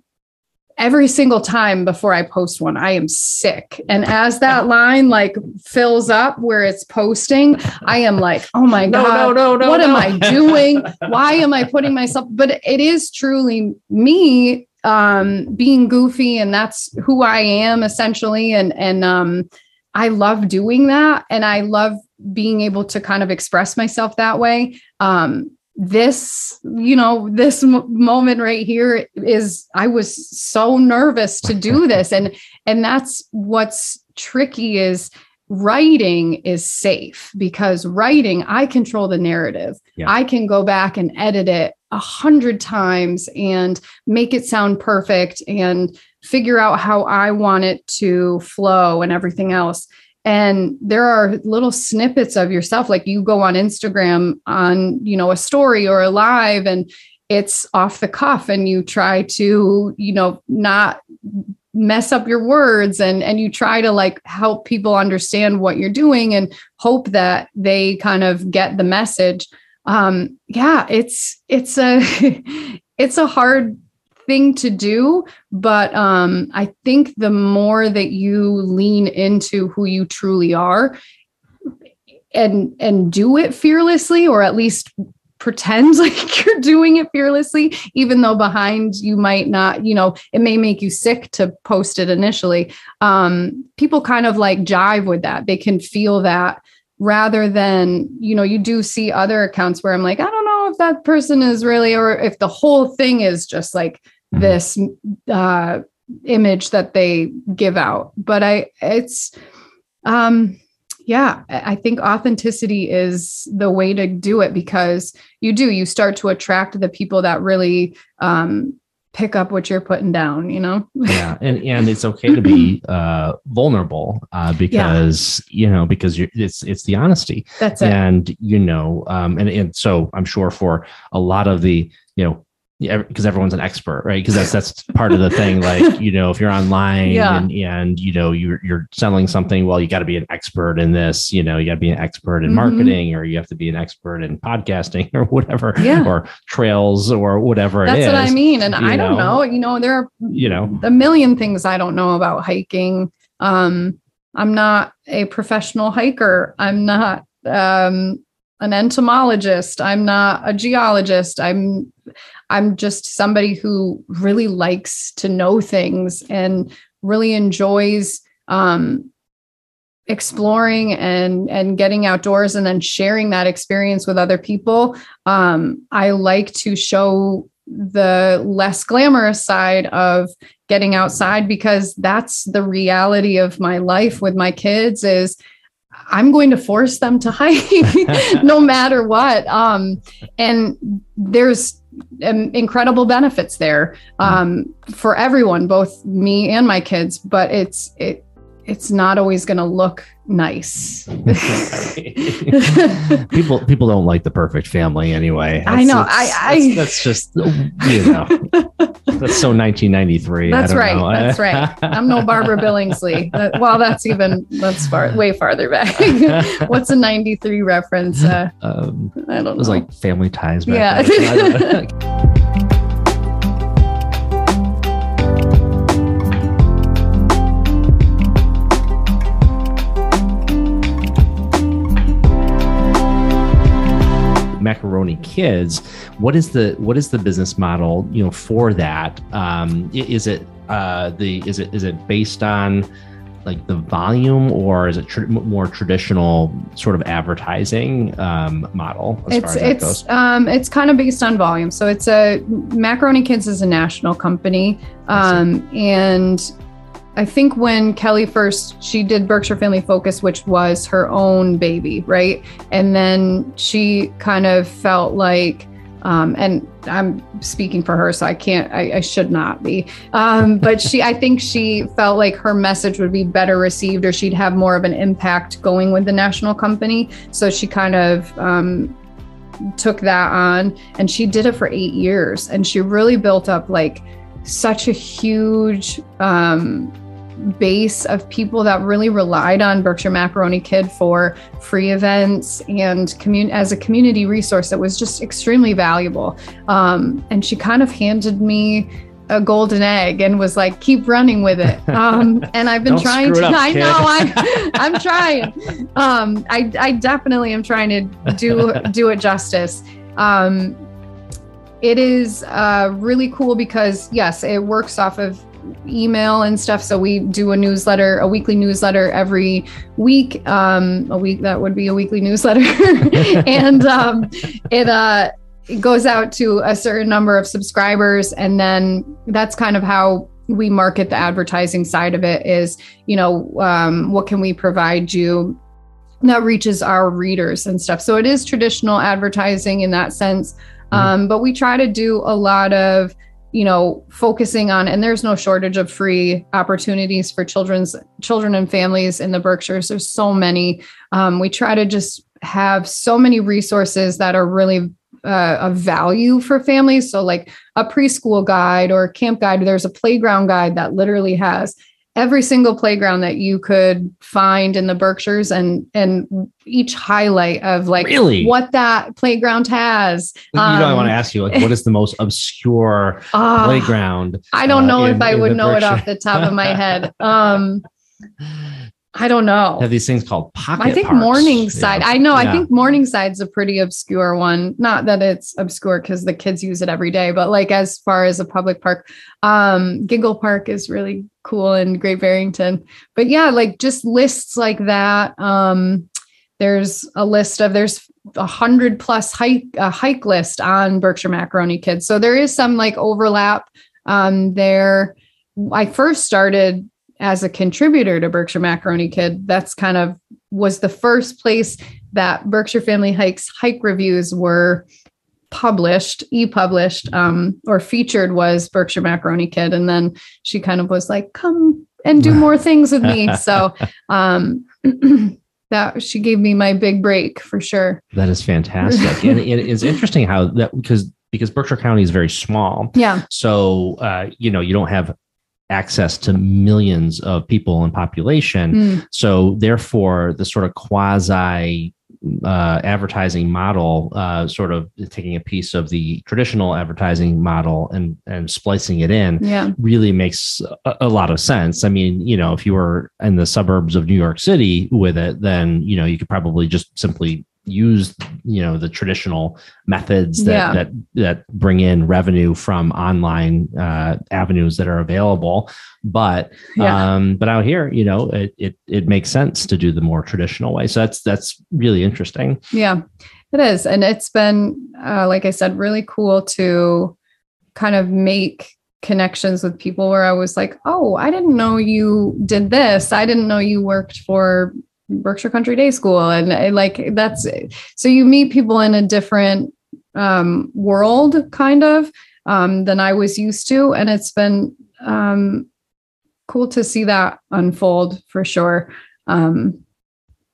S2: every single time before I post one, I am sick. And as that [LAUGHS] line like fills up where it's posting, I am like, oh my God,
S1: no, no.
S2: what am. I doing? Why am I putting [LAUGHS] myself? But it is truly me um being goofy and that's who I am essentially. And and um I love doing that and I love being able to kind of express myself that way. Um this you know this m- moment right here is i was so nervous to do [LAUGHS] this. And and that's what's tricky is writing is safe because writing i control the narrative.
S1: Yeah.
S2: i can go back and edit it a hundred times and make it sound perfect and figure out how i want it to flow and everything else and there are little snippets of yourself like you go on instagram on you know a story or a live and it's off the cuff and you try to you know not mess up your words and and you try to like help people understand what you're doing and hope that they kind of get the message. Um yeah it's it's a [LAUGHS] it's a hard thing to do but um i think the more that you lean into who you truly are and and do it fearlessly or at least pretend [LAUGHS] like you're doing it fearlessly even though behind you might not you know it may make you sick to post it initially um people kind of like jive with that. They can feel that rather than you know you do see other accounts where i'm like i don't know if that person is really or if the whole thing is just like
S1: Mhm.
S2: this uh image that they give out. But i it's um yeah i think authenticity is the way to do it because you do you start to attract the people that really um pick up what you're putting down you know? [LAUGHS]
S1: Yeah and and it's okay to be [CLEARS THROAT] uh vulnerable uh because you know because you're it's it's the honesty.
S2: That's it.
S1: And you know um and and so i'm sure for a lot of the you know yeah, because everyone's an expert, right? Because that's that's part of the thing. Like, [LAUGHS] you know, if you're online
S2: Yeah.
S1: and and you know you're you're selling something, well, you got to be an expert in this. You know, you got to be an expert in
S2: Mhm.
S1: marketing, or you have to be an expert in podcasting, [LAUGHS] or whatever,
S2: Yeah.
S1: or trails, or whatever it
S2: that's
S1: is.
S2: what i mean and i don't
S1: know.
S2: know you know there are
S1: You know,
S2: a million things I don't know about hiking. Um, I'm not a professional hiker. I'm not um, an entomologist. I'm not a geologist. I'm I'm just somebody who really likes to know things and really enjoys um, exploring and and getting outdoors and then sharing that experience with other people. Um, I like to show the less glamorous side of getting outside because that's the reality of my life with my kids is I'm going to force them to [LAUGHS] hike no [LAUGHS] matter what. Um, and there's um, incredible benefits there um, for everyone, both me and my kids. But it's it it's not always going to look nice. [LAUGHS]
S1: people people don't like the perfect family anyway.
S2: I know,
S1: That's-
S2: I- I-
S1: that's, that's just you know [LAUGHS] that's so 1993. I
S2: That's
S1: don't
S2: right.
S1: know.
S2: That's right. I'm no Barbara Billingsley. [LAUGHS] That- well, that's even that's far way farther back. What's a '93 reference? Uh,
S1: um,
S2: I don't know.
S1: it was like Family Ties. Back
S2: Yeah.
S1: Macaroni kids what is the what is the business model you know for that? Um is it uh the is it is it based on like the volume or is it tr- more traditional sort of advertising um model as
S2: it's
S1: far as that
S2: it's
S1: goes?
S2: um it's kind of based on volume. So it's a Macaroni Kids is a national company, um, and I think when Kelly first she did Berkshire Family Focus, which was her own baby, right? And then she kind of felt like um, and I'm speaking for her, so I can't, I, I should not be. Um, but she, I think she felt like her message would be better received or she'd have more of an impact going with the national company. So she kind of um, took that on and she did it for eight years. And she really built up like such a huge, um, base of people that really relied on Berkshire Macaroni Kid for free events and commun- as a community resource that was just extremely valuable. Um, and she kind of handed me a golden egg and was like, keep running with it. [LAUGHS] Um, and I've been trying to, up, I kid. know I'm, [LAUGHS] I'm trying. Um, I, I definitely am trying to do, do it justice. Um, it is uh, really cool because yes, it works off of email and stuff. So we do a newsletter, a weekly newsletter every week. Um, a week that would be a weekly newsletter, [LAUGHS] and um, it uh, it goes out to a certain number of subscribers, and then that's kind of how we market the advertising side of it. Is you know um, what can we provide you that reaches our readers and stuff. So it is traditional advertising in that sense. Mm-hmm. Um, but we try to do a lot of you know focusing on and there's no shortage of free opportunities for children's children and families in the berkshires. There's so many. Um, we try to just have so many resources that are really uh, of value for families. So like a preschool guide or camp guide there's a playground guide that literally has every single playground that you could find in the Berkshires and and each highlight of like
S1: really?
S2: what that playground has.
S1: You um, know, I want to ask you like what is the most obscure uh, [LAUGHS] playground?
S2: I don't know uh, if I would know Berkshire? it off the top of my head. Um [LAUGHS] I don't know.
S1: Have these things called pocket?
S2: I think
S1: parks.
S2: Morningside. Yeah. I know. Yeah. I think Morningside's a pretty obscure one. Not that it's obscure because the kids use it every day, but like as far as a public park, um, Giggle Park is really cool in Great Barrington. But yeah, like just lists like that. Um, there's a list of there's a hundred plus hike a hike list on Berkshire Macaroni Kids. So there is some like overlap um, there. I first started as a contributor to Berkshire Macaroni Kid, that's kind of was the first place that Berkshire Family Hikes hike reviews were published, e-published, um, or featured was Berkshire Macaroni Kid. And then she kind of was like, come and do more [LAUGHS] things with me. So um [CLEARS THROAT] that she gave me my big break for sure.
S1: That is fantastic. and it is interesting how that because because Berkshire County is very small.
S2: Yeah.
S1: So uh, you know, you don't have access to millions of people and population. Mm. So therefore, the sort of quasi uh, advertising model, uh, sort of taking a piece of the traditional advertising model and and splicing it in,
S2: yeah.
S1: really makes a, a, lot of sense. I mean, you know, if you were in the suburbs of New York City with it, then you know you could probably just simply use you know the traditional methods that yeah. that that bring in revenue from online uh, avenues that are available. But yeah. um but out here you know it, it it makes sense to do the more traditional way. So that's that's really interesting.
S2: Yeah it is. And it's been uh, like i said really cool to kind of make connections with people where i was like oh i didn't know you did this. I didn't know you worked for Berkshire Country Day School. And I, like that's so you meet people in a different um, world kind of um, than I was used to. And it's been um, cool to see that unfold for sure. Um,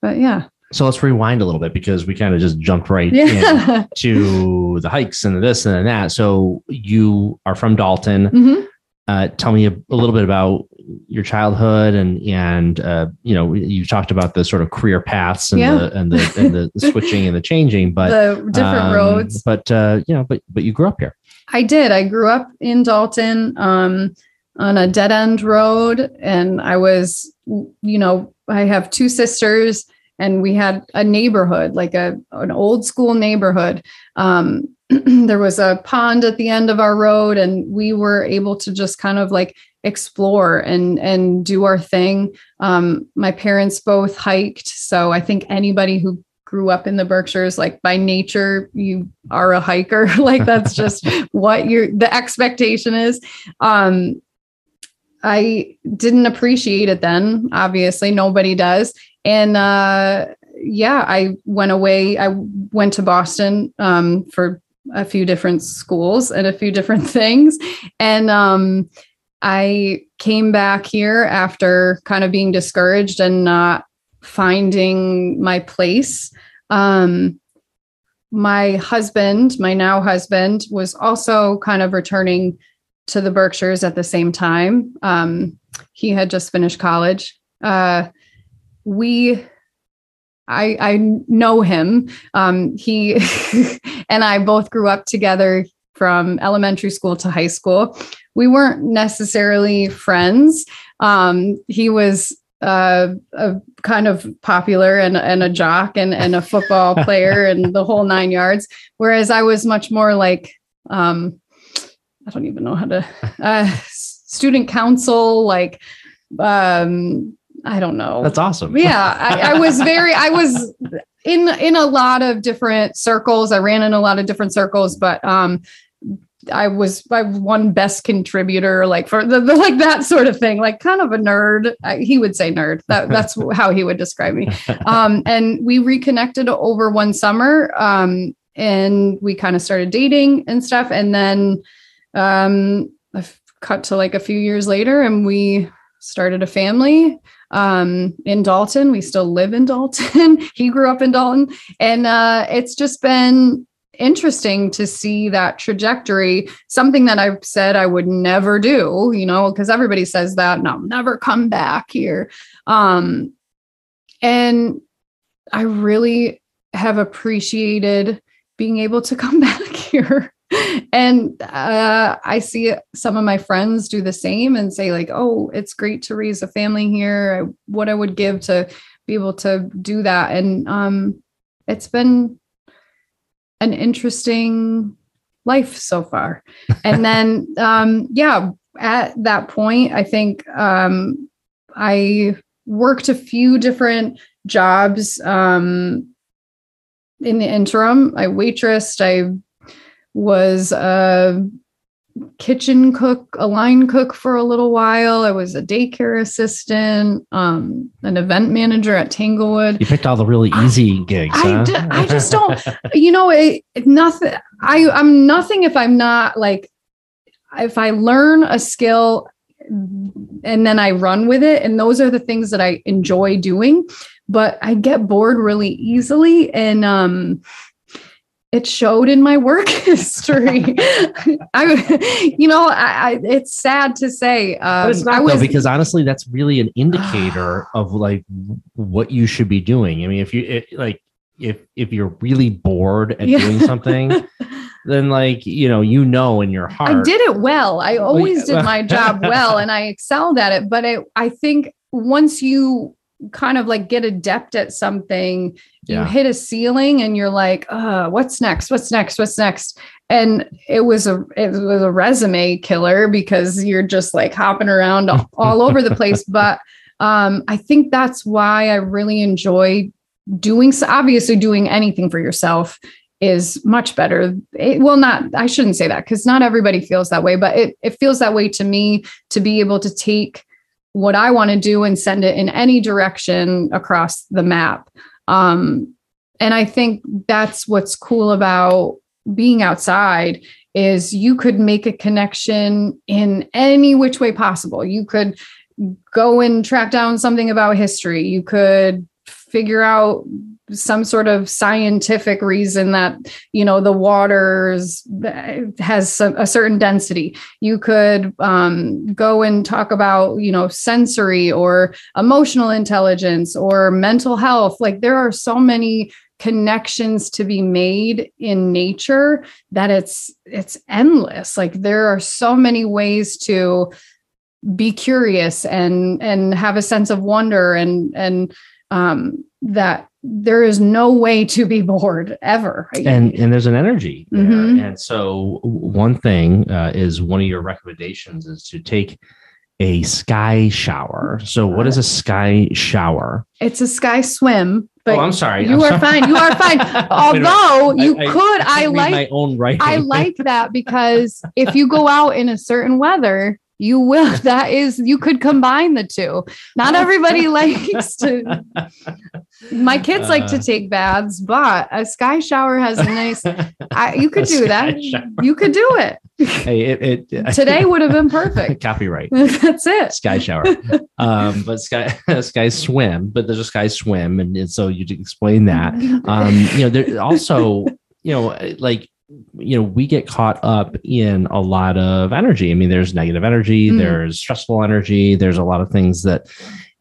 S2: but yeah.
S1: So let's rewind a little bit because we kind of just jumped right yeah. [LAUGHS] to the hikes and this and that. So you are from Dalton. Mm-hmm. Uh, tell me a, a, little bit about your childhood and and uh, you know you talked about the sort of career paths and yeah. the and the and the [LAUGHS] switching and the changing, but
S2: the different um, roads.
S1: But uh, you know, but but you grew up here.
S2: I did. I grew up in Dalton um, on a dead end road, and I was, you know, I have two sisters, and we had a neighborhood, like a an old school neighborhood. Um, [CLEARS THROAT] there was a pond at the end of our road and we were able to just kind of like explore and and do our thing um, my parents both hiked so i think anybody who grew up in the berkshires like by nature you are a hiker [LAUGHS] like that's just [LAUGHS] what your the expectation is um, I didn't appreciate it then. Obviously, nobody does. And uh, yeah, I went away. I went to Boston um, for a few different schools and a few different [LAUGHS] things. And um, I came back here after kind of being discouraged and not finding my place. Um, my husband, my now husband, was also kind of returning to the Berkshires at the same time. Um, he had just finished college. Uh, we I, I know him. Um, he [LAUGHS] and I both grew up together from elementary school to high school. We weren't necessarily friends. Um, he was uh, a kind of popular and, and a jock and, and a football [LAUGHS] player and the whole nine yards. Whereas I was much more like, um, I don't even know how to, [LAUGHS] uh, student council, like, um, I don't know.
S1: That's awesome.
S2: Yeah. I, I was [LAUGHS] very, I was in, in a lot of different circles. I ran in a lot of different circles, but, um, I was I one best contributor, like for the, the, like that sort of thing, like kind of a nerd. I, he would say nerd. That, that's [LAUGHS] how he would describe me. Um, and we reconnected over one summer, um, and we kind of started dating and stuff. And then um, I've cut to like a few years later, and we started a family um, in Dalton. We still live in Dalton. [LAUGHS] he grew up in Dalton, and uh, it's just been interesting to see that trajectory. Something that I've said I would never do, you know, because everybody says that, and I'll never come back here. Um, and I really have appreciated being able to [LAUGHS] come back here and uh, I see some of my friends do the same and say like, "Oh, it's great to raise a family here. I, what I would give to be able to do that." And um, it's been an interesting life so far. And [LAUGHS] then, um, yeah, at that point, I think um, I worked a few different jobs um, in the interim. I waitressed. I was a kitchen cook, a line cook for a little while. I was a daycare assistant, um, an event manager at Tanglewood.
S1: You picked all the really easy I, gigs.
S2: I,
S1: huh?
S2: d- I just [LAUGHS] don't, you know, it, nothing. I I'm nothing if I'm not like if I learn a skill and then I run with it, and those are the things that I enjoy doing. But I get bored really easily, and um, it showed in my work [LAUGHS] history. I, you know, I, I, it's sad to say. Um,
S1: but it's not was, though, because honestly, that's really an [SIGHS] indicator of like what you should be doing. I mean, if you it, like, if if you're really bored at yeah. doing something, [LAUGHS] then like you know, you know in your heart.
S2: I did it well. I always did my job well, and I excelled at it. But it, I think once you kind of like get adept at something yeah. you hit a ceiling and you're like uh what's next what's next what's next and it was a it was a resume killer because you're just like hopping around [LAUGHS] all over the place but um i think that's why i really enjoy doing so obviously doing anything for yourself is much better. It, well, not, I shouldn't say that because not everybody feels that way, but it, it feels that way to me to be able to take what I want to do and send it in any direction across the map. Um, and I think that's what's cool about being outside is you could make a connection in any which way possible. You could go and track down something about history. You could figure out some sort of scientific reason that you know the waters has a certain density. You could um, go and talk about you know sensory or emotional intelligence or mental health. Like there are so many connections to be made in nature that it's it's endless. Like there are so many ways to be curious and and have a sense of wonder and and um, that there is no way to be bored ever.
S1: And and there's an energy there. Mm-hmm. And so one thing uh, is one of your recommendations is to take a sky shower. So what is a sky shower?
S2: It's a sky swim. But
S1: oh, I'm sorry.
S2: You
S1: I'm
S2: are
S1: sorry.
S2: fine. You are fine. [LAUGHS] Although you I, could, I, I like
S1: my own writing.
S2: I like that because if you go out in a certain weather, you will. [LAUGHS] That is, you could combine the two. Not everybody [LAUGHS] likes to. My kids like to
S1: Uh.
S2: take baths, but a sky shower has a nice. I, you could [LAUGHS] do that.
S1: shower.
S2: You could do it.
S1: hey, it, it
S2: Today would have been perfect.
S1: copyright.
S2: That's it.
S1: Sky shower, um, but sky sky swim, but there's a sky swim, and, and so you explain that. um, you know, there also, you know, like, you know, we get caught up in a lot of energy. I mean, there's negative energy,
S2: Mm.
S1: there's stressful energy, there's a lot of things that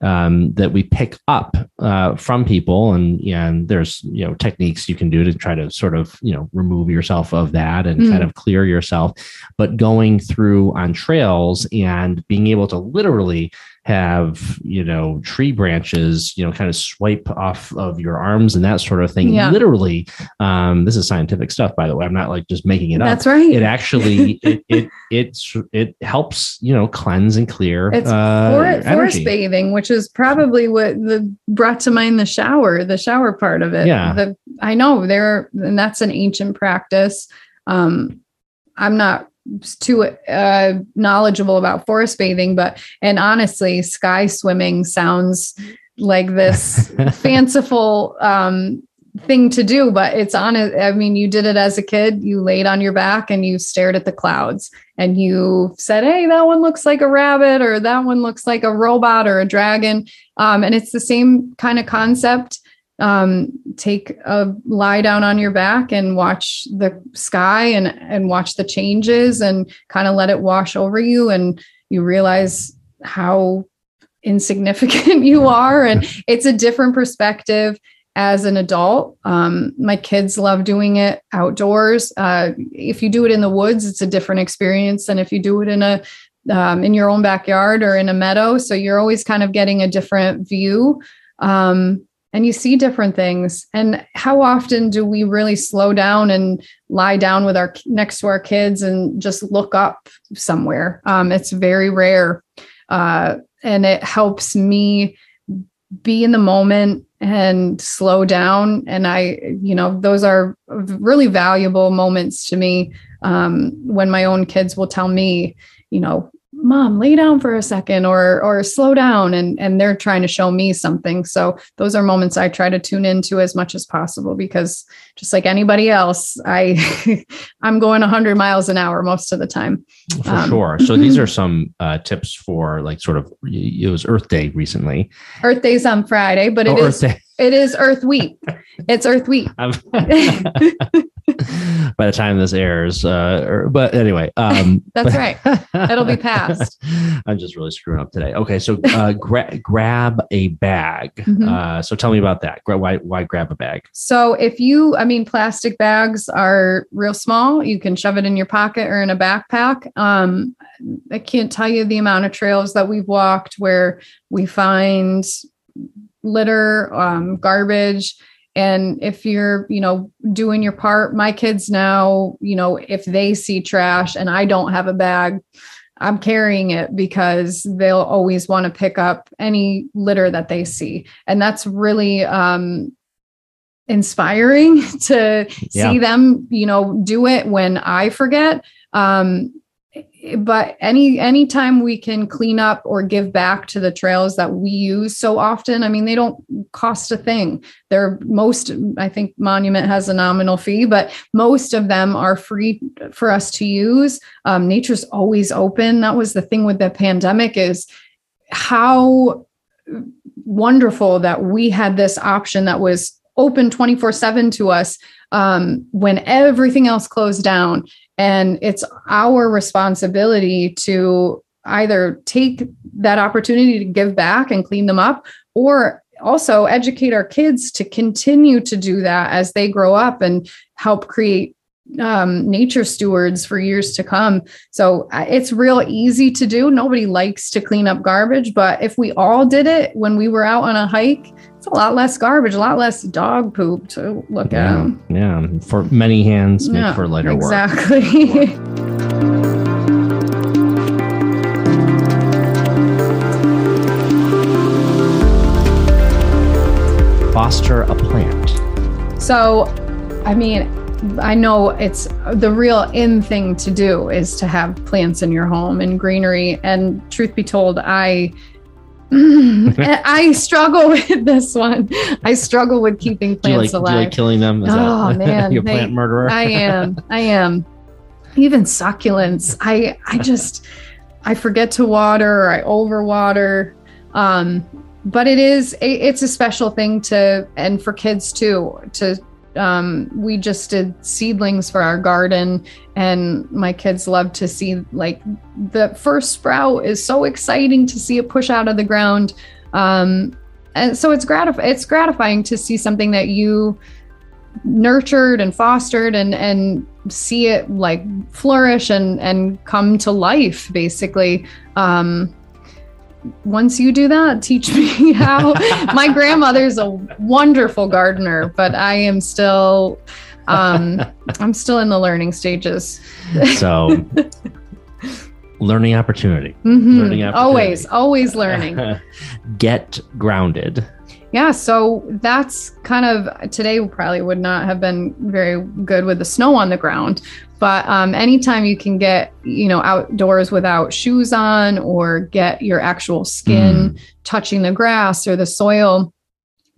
S1: um, that we pick up uh, from people, and and there's you know techniques you can do to try to sort of you know remove yourself of that and
S2: Mm.
S1: kind of clear yourself. But going through on trails and being able to literally have you know tree branches you know kind of swipe off of your arms and that sort of thing
S2: Yeah.
S1: literally um this is scientific stuff by the way i'm not like just making it up
S2: That's right.
S1: it actually [LAUGHS] it it it's it helps you know cleanse and clear
S2: It's
S1: uh,
S2: For, forest bathing, which is probably what the brought to mind the shower, the shower part of it.
S1: Yeah.
S2: The, I know there, and that's an ancient practice. Um, I'm not too uh, knowledgeable about forest bathing, but and honestly, sky swimming sounds like this [LAUGHS] fanciful um, thing to do, but it's on it. I mean, you did it as a kid. You laid on your back and you stared at the clouds and you said, Hey, that one looks like a rabbit, or that one looks like a robot or a dragon. Um, and it's the same kind of concept. Um, take a lie down on your back and watch the sky and, and watch the changes and kind of let it wash over you. And you realize how insignificant [LAUGHS] you are. And it's a different perspective as an adult. Um, my kids love doing it outdoors. Uh, if you do it in the woods, it's a different experience than if you do it in a um, in your own backyard or in a meadow. So you're always kind of getting a different view. Um, and you see different things. And how often do we really slow down and lie down with our next to our kids and just look up somewhere? Um, it's very rare, uh, and it helps me be in the moment and slow down. And I, you know, those are really valuable moments to me um, when my own kids will tell me, you know, mom lay down for a second or or slow down and and they're trying to show me something. So those are moments i try to tune into as much as possible because just like anybody else i [LAUGHS] i'm going 100 miles an hour most of the time.
S1: For
S2: Um,
S1: sure. So these [LAUGHS] are some uh tips for like sort of it was earth day recently.
S2: Earth day's on friday but it
S1: oh,
S2: is it is earth week it's earth week [LAUGHS] [LAUGHS]
S1: by the time this airs uh or, but anyway [LAUGHS] um
S2: that's right It'll be passed.
S1: i'm just really screwing up today okay so uh gra- grab a bag
S2: Mhm.
S1: uh so tell me about that Gra- why why grab a bag
S2: So if you, I mean, plastic bags are real small. You can shove it in your pocket or in a backpack. Um, I can't tell you the amount of trails that we've walked where we find litter, um, garbage. And if you're, you know, doing your part, my kids now, you know, if they see trash and I don't have a bag, I'm carrying it because they'll always want to pick up any litter that they see. And that's really um, inspiring [LAUGHS] to
S1: Yeah.
S2: see them, you know, do it when I forget. Um, but any anytime we can clean up or give back to the trails that we use so often, I mean, they don't cost a thing. They're most, I think Monument has a nominal fee, but most of them are free for us to use. Um, nature's always open. That was the thing with the pandemic is how wonderful that we had this option that was open 24 7 to us um, when everything else closed down. And it's our responsibility to either take that opportunity to give back and clean them up or also educate our kids to continue to do that as they grow up and help create um, nature stewards for years to come. So uh, it's real easy to do. Nobody likes to clean up garbage, but if we all did it when we were out on a hike, it's a lot less garbage, a lot less dog poop to look
S1: yeah
S2: at.
S1: yeah for many hands make
S2: Yeah,
S1: for lighter work
S2: exactly. [LAUGHS]
S1: foster a plant
S2: So, I mean, I know it's the real in thing to do is to have plants in your home and greenery. And truth be told, I [LAUGHS] I struggle [LAUGHS] with this one. I struggle with keeping plants
S1: like,
S2: alive.
S1: Like killing them? Is
S2: oh [LAUGHS]
S1: that,
S2: man,
S1: you plant murderer.
S2: I am. I am. Even succulents. I I just I forget to water or I overwater. Um, but it is it, it's a special thing to and for kids too to um we just did seedlings for our garden and my kids love to see like the first sprout is so exciting to see it push out of the ground. Um and so it's gratif- it's gratifying to see something that you nurtured and fostered and and see it like flourish and and come to life basically. Um once you do that teach me [LAUGHS] how my grandmother's a wonderful gardener but i am still um i'm still in the learning stages
S1: so, learning opportunity.
S2: Mhm.
S1: Learning opportunity.
S2: always always learning [LAUGHS]
S1: Get grounded.
S2: Yeah so that's kind of today probably would not have been very good with the snow on the ground but um, anytime you can get you know outdoors without shoes on or get your actual skin touching the grass or the soil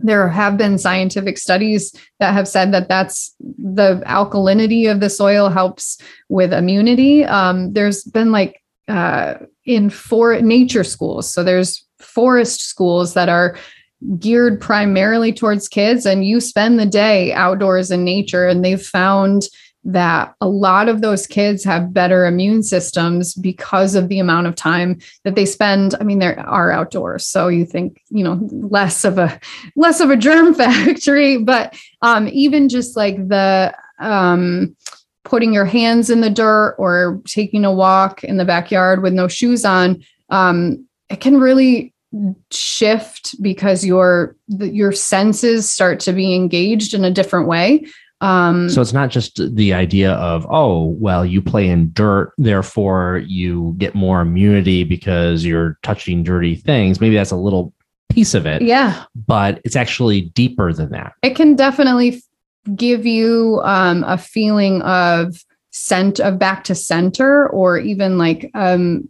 S2: there have been scientific studies that have said that that's the alkalinity of the soil helps with immunity. Um, there's been like uh, in for nature schools so there's forest schools that are geared primarily towards kids and you spend the day outdoors in nature and they've found that a lot of those kids have better immune systems because of the amount of time that they spend i mean they are outdoors. So you think you know less of a less of a germ [LAUGHS] factory but um even just like the um putting your hands in the dirt or taking a walk in the backyard with no shoes on um it can really shift because your your senses start to be engaged in a different way um
S1: So it's not just the idea of, oh, well, you play in dirt, therefore you get more immunity because you're touching dirty things. Maybe that's a little piece of it,
S2: yeah
S1: but it's actually deeper than that.
S2: it can definitely give you um, a feeling of scent of back to center or even like um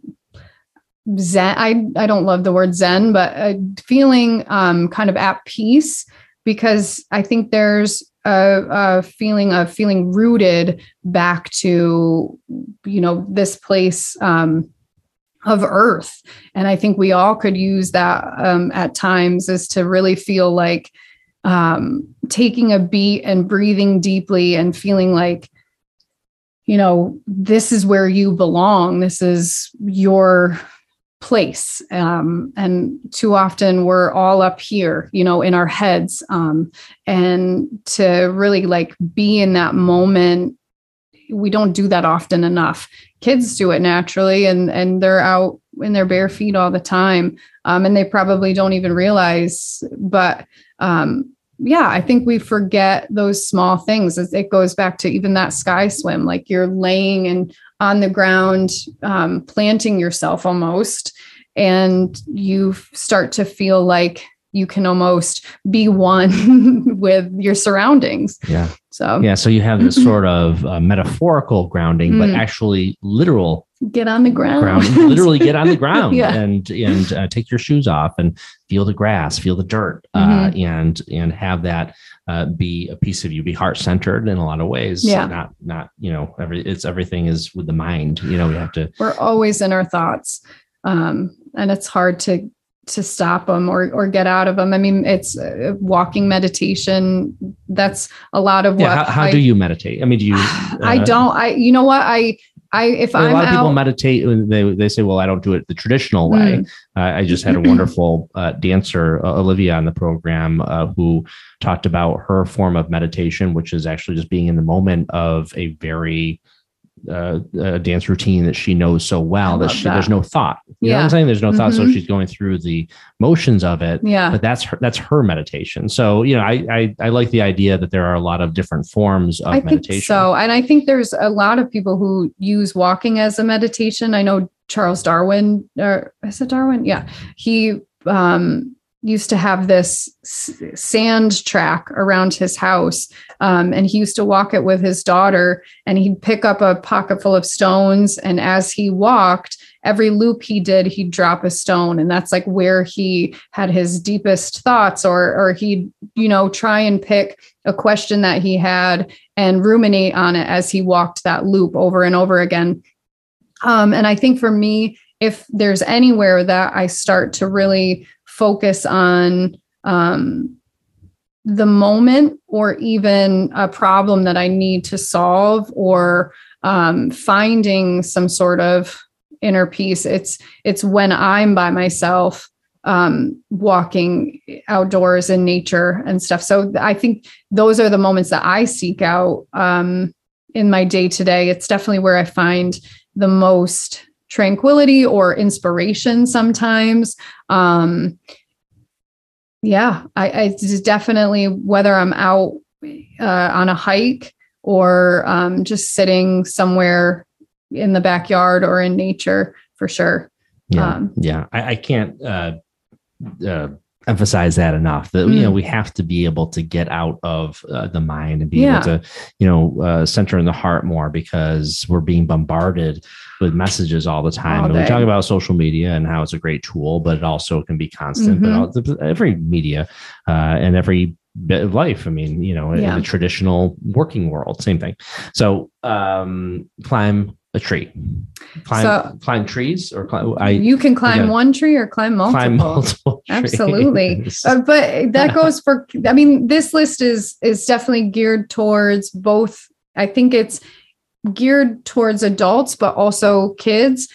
S2: zen i i don't love the word zen but feeling um kind of at peace because i think there's a, a feeling of feeling rooted back to you know this place um of earth. And i think we all could use that um, at times is to really feel like um, taking a beat and breathing deeply and feeling like you know this is where you belong. This is your place. Um, and too often we're all up here you know in our heads um, and to really like be in that moment we don't do that often enough. Kids do it naturally and and they're out in their bare feet all the time um, and they probably don't even realize but um, yeah i think we forget those small things. It- it goes back to even that sky swim like you're laying and on the ground um, planting yourself almost and you start to feel like you can almost be one [LAUGHS] with your surroundings
S1: Yeah.
S2: so
S1: Yeah. So you have this [LAUGHS] sort of uh, metaphorical grounding, but
S2: Mm.
S1: actually literal
S2: get on the ground,
S1: ground. [LAUGHS] literally get on the ground
S2: Yeah.
S1: and and uh, take your shoes off and feel the grass, feel the dirt, uh,
S2: Mm-hmm.
S1: and and have that uh, be a piece of you, be heart centered in a lot of ways.
S2: Yeah.
S1: Not not you know every it's everything is with the mind. You know we have to.
S2: we're always in our thoughts um, and it's hard to to stop them or or get out of them i mean it's uh, walking meditation that's a lot of
S1: Yeah.
S2: what
S1: How, how
S2: I,
S1: do you meditate? I mean, do you? [SIGHS]
S2: i
S1: uh,
S2: don't i you know what i i if
S1: a
S2: i'm
S1: lot of people
S2: out
S1: meditate and they, they say well i don't do it the traditional way
S2: Mm.
S1: uh, i just had a wonderful uh, dancer uh, olivia on the program uh, who talked about her form of meditation which is actually just being in the moment of a very uh, uh, dance routine that she knows so well that, she, there's no thought you know what
S2: Yeah.
S1: i'm saying there's no thought so she's going through the motions of it
S2: yeah
S1: but that's her that's her meditation so you know I, I i like the idea that there are a lot of different forms of
S2: I think
S1: meditation
S2: so. And I think there's a lot of people who use walking as a meditation. I know Charles Darwin, or is it Darwin? Yeah. He um, used to have this sand track around his house. Um, and he used to walk it with his daughter, and he'd pick up a pocket full of stones. And as he walked, every loop he did, he'd drop a stone. And that's like where he had his deepest thoughts, or, or he'd, you know, try and pick a question that he had and ruminate on it as he walked that loop over and over again. Um, and I think for me, if there's anywhere that I start to really focus on um, the moment or even a problem that I need to solve or um, finding some sort of inner peace. It's it's when I'm by myself um, walking outdoors in nature and stuff. So I think those are the moments that I seek out um, in my day to day. It's definitely where I find the most tranquility or inspiration sometimes. Um, yeah, I, I just definitely whether I'm out uh, on a hike or um, just sitting somewhere in the backyard or in nature for sure.
S1: Yeah, um, yeah. I, I can't uh, uh, emphasize that enough that mm. you know mm. we have to be able to get out of uh, the mind and be yeah. able to you know uh, center in the heart more because we're being bombarded with messages all the time all and we talk about social media and how it's a great tool but it also can be constant mm-hmm. but every media uh, and every bit of life i mean you know yeah. in the traditional working world same thing so um climb a tree. Climb, so, climb trees or climb,
S2: I, you can climb one tree or climb multiple. Climb multiple [LAUGHS] Absolutely. [LAUGHS] Uh, but that goes for, I mean, this list is, is definitely geared towards both. I think it's geared towards adults, but also kids.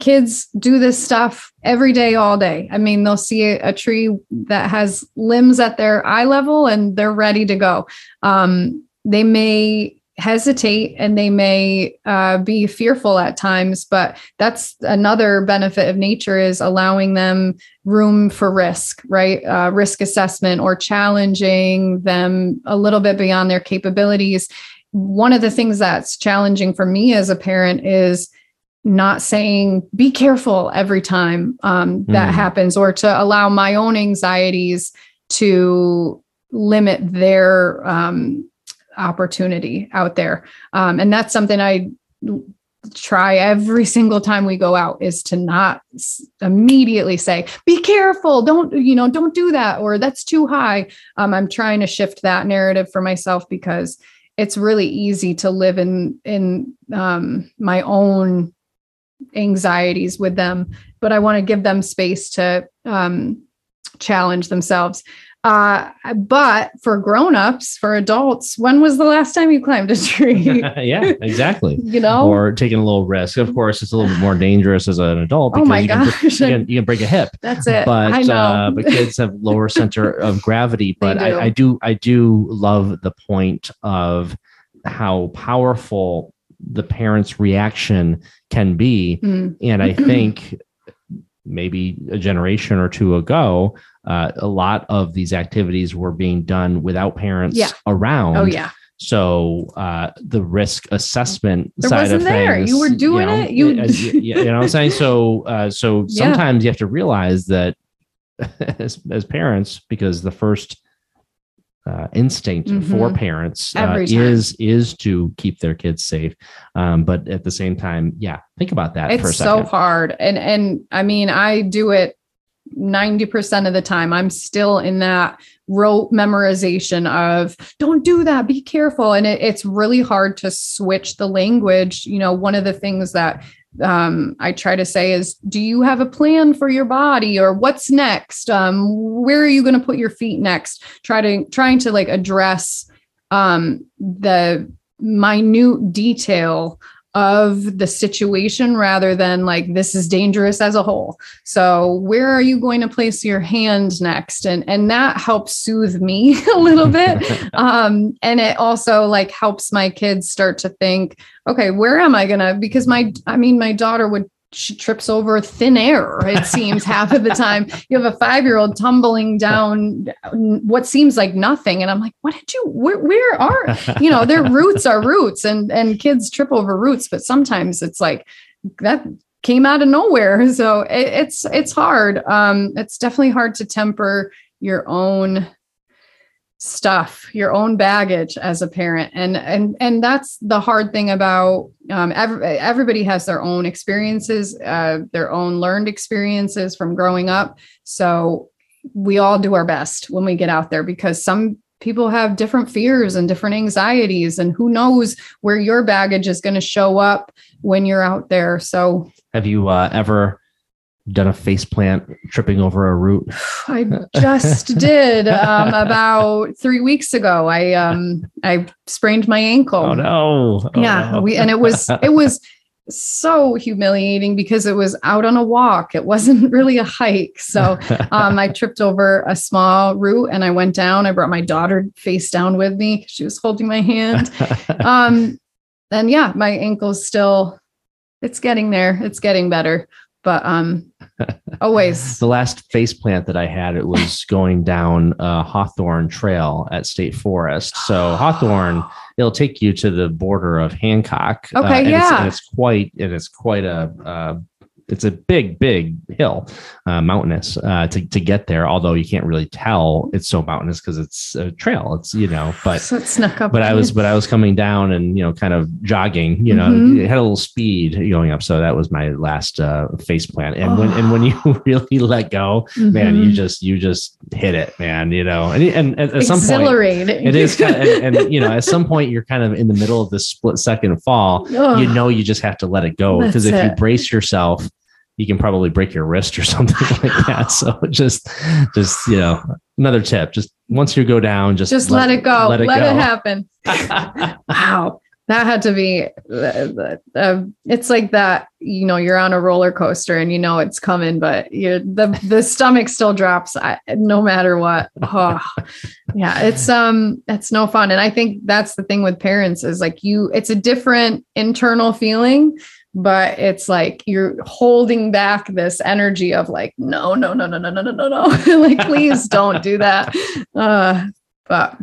S2: Kids do this stuff every day, all day. I mean, they'll see a, a tree that has limbs at their eye level and they're ready to go. Um, they may hesitate and they may uh, be fearful at times but that's another benefit of nature is allowing them room for risk right uh, risk assessment or challenging them a little bit beyond their capabilities one of the things that's challenging for me as a parent is not saying be careful every time um, that mm. happens or to allow my own anxieties to limit their um, opportunity out there. Um, and that's something I try every single time we go out is to not immediately say be careful don't you know don't do that or that's too high um, i'm trying to shift that narrative for myself because it's really easy to live in in um, my own anxieties with them but i want to give them space to um, challenge themselves uh, but for grown-ups, for adults, when was the last time you climbed a tree? [LAUGHS]
S1: yeah, exactly. [LAUGHS]
S2: you know,
S1: or taking a little risk. Of course, it's a little bit more dangerous as an adult
S2: because oh my you,
S1: gosh.
S2: Can,
S1: you, can, you can break a hip.
S2: That's it.
S1: But.
S2: Uh,
S1: but kids have lower center [LAUGHS] of gravity. But do. I, I do I do love the point of how powerful the parents' reaction can be, mm. and I [CLEARS THROAT] think maybe a generation or two ago, uh, a lot of these activities were being done without parents
S2: yeah.
S1: around.
S2: Oh yeah.
S1: So uh, the risk assessment
S2: there
S1: side of
S2: there.
S1: things,
S2: you were doing
S1: you know,
S2: it. You,
S1: you, you know what I'm saying? So, uh, so [LAUGHS] yeah. sometimes you have to realize that [LAUGHS] as, as parents, because the first uh, instinct mm-hmm. for parents uh, is is to keep their kids safe. Um, but at the same time, yeah, think about that.
S2: It's so hard, and and I mean, I do it 90% of the time i'm still in that rote memorization of don't do that be careful and it, it's really hard to switch the language you know one of the things that um, I try to say is, do you have a plan for your body or what's next? Um, where are you going to put your feet next? Try to trying to like address um, the minute detail of the situation rather than like this is dangerous as a whole. So where are you going to place your hand next? And and that helps soothe me [LAUGHS] a little [LAUGHS] bit. Um and it also like helps my kids start to think okay where am i gonna because my i mean my daughter would she trips over thin air it seems half of the time you have a five year old tumbling down what seems like nothing and i'm like what did you where, where are you know their roots are roots and and kids trip over roots but sometimes it's like that came out of nowhere. So it, it's it's hard. Um, it's definitely hard to temper your own stuff your own baggage as a parent. And and and that's the hard thing about um, every, everybody has their own experiences uh, their own learned experiences from growing up. So we all do our best when we get out there because some people have different fears and different anxieties and who knows where your baggage is going to show up when you're out there. So
S1: have you uh, ever done a face plant tripping over a root? [SIGHS]
S2: I just [LAUGHS] did um, about three weeks ago. I um, I sprained my ankle.
S1: Oh no! Oh,
S2: yeah,
S1: no.
S2: we and it was [LAUGHS] it was so humiliating because it was out on a walk. It wasn't [LAUGHS] really a hike. So um, I tripped over a small root and I went down. I brought my daughter face down with me she was holding my hand. Um, and yeah, my ankle's still. It's getting there. It's getting better but um [LAUGHS] always.
S1: The last face plant that i had it was [LAUGHS] going down uh hawthorne trail at state forest. So hawthorne [GASPS] it'll take you to the border of hancock
S2: okay
S1: uh, and
S2: yeah.
S1: it's, and it's quite and it's quite a uh, it's a big, big hill, uh, mountainous uh, to to get there. Although you can't really tell it's so mountainous because it's a trail. It's you know, but
S2: so it snuck up.
S1: But I was, but I was coming down and you know, kind of jogging. You know,
S2: Mhm.
S1: it had a little speed going up. So that was my last uh, face plant. And when and when you [LAUGHS] really let go, man, you
S2: Mhm.
S1: just you just hit it, man. You know, and and at, at some point. It is, [LAUGHS] kind of, and, and you know, at some point you're kind of in the middle of this split second fall.
S2: Ugh.
S1: You know, you just have to let it go because if you brace yourself, you can probably break your wrist or [LAUGHS] something like that. So just, just you know, another tip: just once you go down, just
S2: just let, it go. Let it,
S1: go.
S2: happen. [LAUGHS] Wow. That had to be, uh, uh, it's like that, you know, you're on a roller coaster and you know it's coming, but you the, the stomach still drops I, no matter what. Oh, yeah, it's, um, it's no fun. And I think that's the thing with parents is like you, it's a different internal feeling, but it's like you're holding back this energy of like, no, no, no, no, no, no, no, no, no. [LAUGHS] like, please don't do that. Uh, but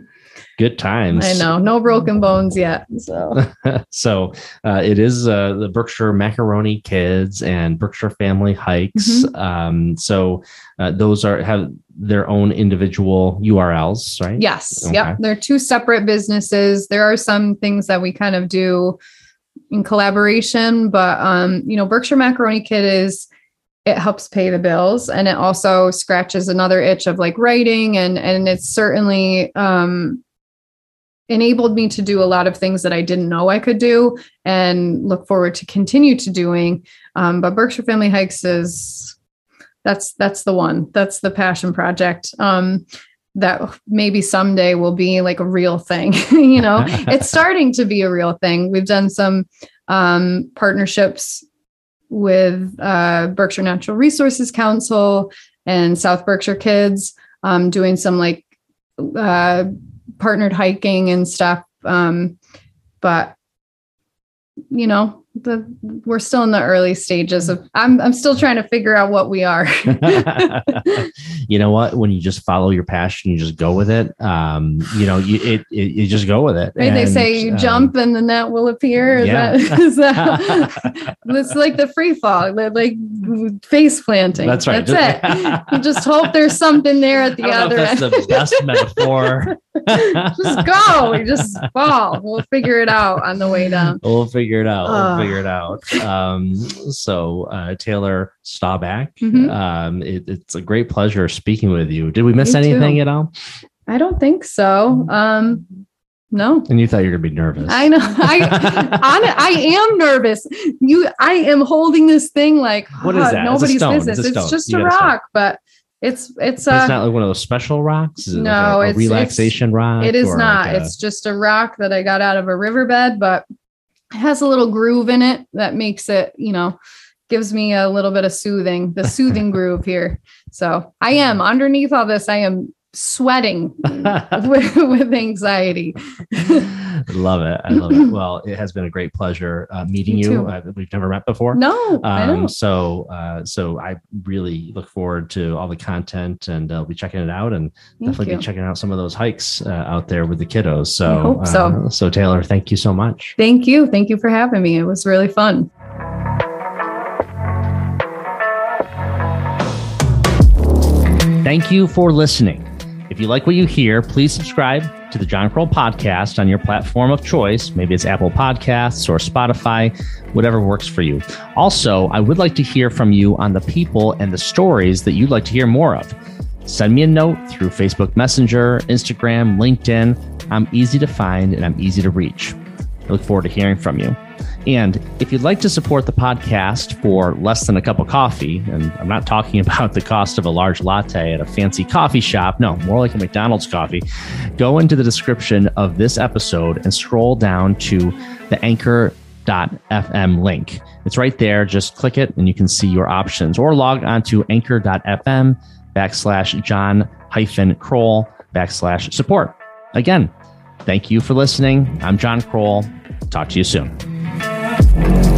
S1: Good times.
S2: I know, no broken bones yet. So [LAUGHS]
S1: so uh, it is uh, the Berkshire Macaroni Kids and Berkshire Family Hikes.
S2: Mm-hmm.
S1: Um, so uh, those are have their own individual URLs, right?
S2: yes,
S1: Okay.
S2: yep, they're two separate businesses. There are some things that we kind of do in collaboration, but um, you know, Berkshire Macaroni Kid is it helps pay the bills and it also scratches another itch of like writing and and it's certainly um enabled me to do a lot of things that I didn't know I could do and look forward to continue to doing. Um, but Berkshire Family Hikes is that's that's the one. That's the passion project. Um, that maybe someday will be like a real thing. [LAUGHS] you know, [LAUGHS] it's starting to be a real thing. We've done some um, partnerships with uh, Berkshire Natural Resources Council and South Berkshire Kids, um, doing some like uh, partnered hiking and stuff. Um, but you know, the we're still in the early stages of. I'm I'm still trying to figure out what we are. [LAUGHS] [LAUGHS]
S1: you know what? When you just follow your passion, you just go with it. Um, you know, you it, it you just go with it.
S2: Right? they say you
S1: um,
S2: jump and the net will appear. Is
S1: yeah.
S2: that, [LAUGHS] is that it's like the free fall, like- face planting.
S1: That's right.
S2: That's it. You just hope there's something there at the other
S1: if
S2: end.
S1: that's the best metaphor.
S2: just go. You just fall. We'll figure it out on the way down.
S1: We'll figure it out.
S2: Ah.
S1: We'll figure it out. [LAUGHS] Um, so uh, Taylor Staubach,
S2: Mhm.
S1: um, it, it's a great pleasure speaking with you. Did we miss
S2: Me too.
S1: anything at all?
S2: I don't think so. Um, no.
S1: And you thought you were gonna be nervous.
S2: I know. I I, I am nervous. You, I am holding this thing like
S1: What is that?
S2: Nobody's
S1: stone.
S2: business.
S1: It's
S2: It's, just
S1: You
S2: a rock, but it's it's uh,
S1: it's not like one of those special rocks. Is it
S2: No,
S1: like a, a
S2: it's- it's-
S1: relaxation rock.
S2: It is not.
S1: like a-
S2: it's just a rock that I got out of a riverbed, but has a little groove in it that makes it, you know, gives me a little bit of soothing, the [LAUGHS] soothing groove here. So I am underneath all this, I am sweating [LAUGHS] with, with anxiety. [LAUGHS]
S1: love it. I love it. [LAUGHS] Well, it has been a great pleasure uh, meeting you.
S2: you.
S1: Uh, we've never met before.
S2: No.
S1: Um, so, uh, so I really look forward to all the content and uh, I'll be checking it out and
S2: thank
S1: definitely
S2: you.
S1: be checking out some of those hikes uh, out there with the kiddos. So,
S2: uh, so.
S1: so Taylor, thank you so much.
S2: Thank you. Thank you for having me. It was really fun.
S1: Thank you for listening. If you like what you hear, please subscribe to the John Kroll podcast on your platform of choice. Maybe it's Apple Podcasts or Spotify, whatever works for you. Also, I would like to hear from you on the people and the stories that you'd like to hear more of. Send me a note through Facebook Messenger, Instagram, LinkedIn. I'm easy to find and I'm easy to reach. I look forward to hearing from you. And if you'd like to support the podcast for less than a cup of coffee, and I'm not talking [LAUGHS] about the cost of a large latte at a fancy coffee shop, no, more like a McDonald's coffee, go into the description of this episode and scroll down to the anchor.fm link. It's right there. Just click it and you can see your options or log on to anchor.fm backslash John hyphen Kroll backslash support. Again, thank you for listening. I'm John Kroll. Talk to you soon back.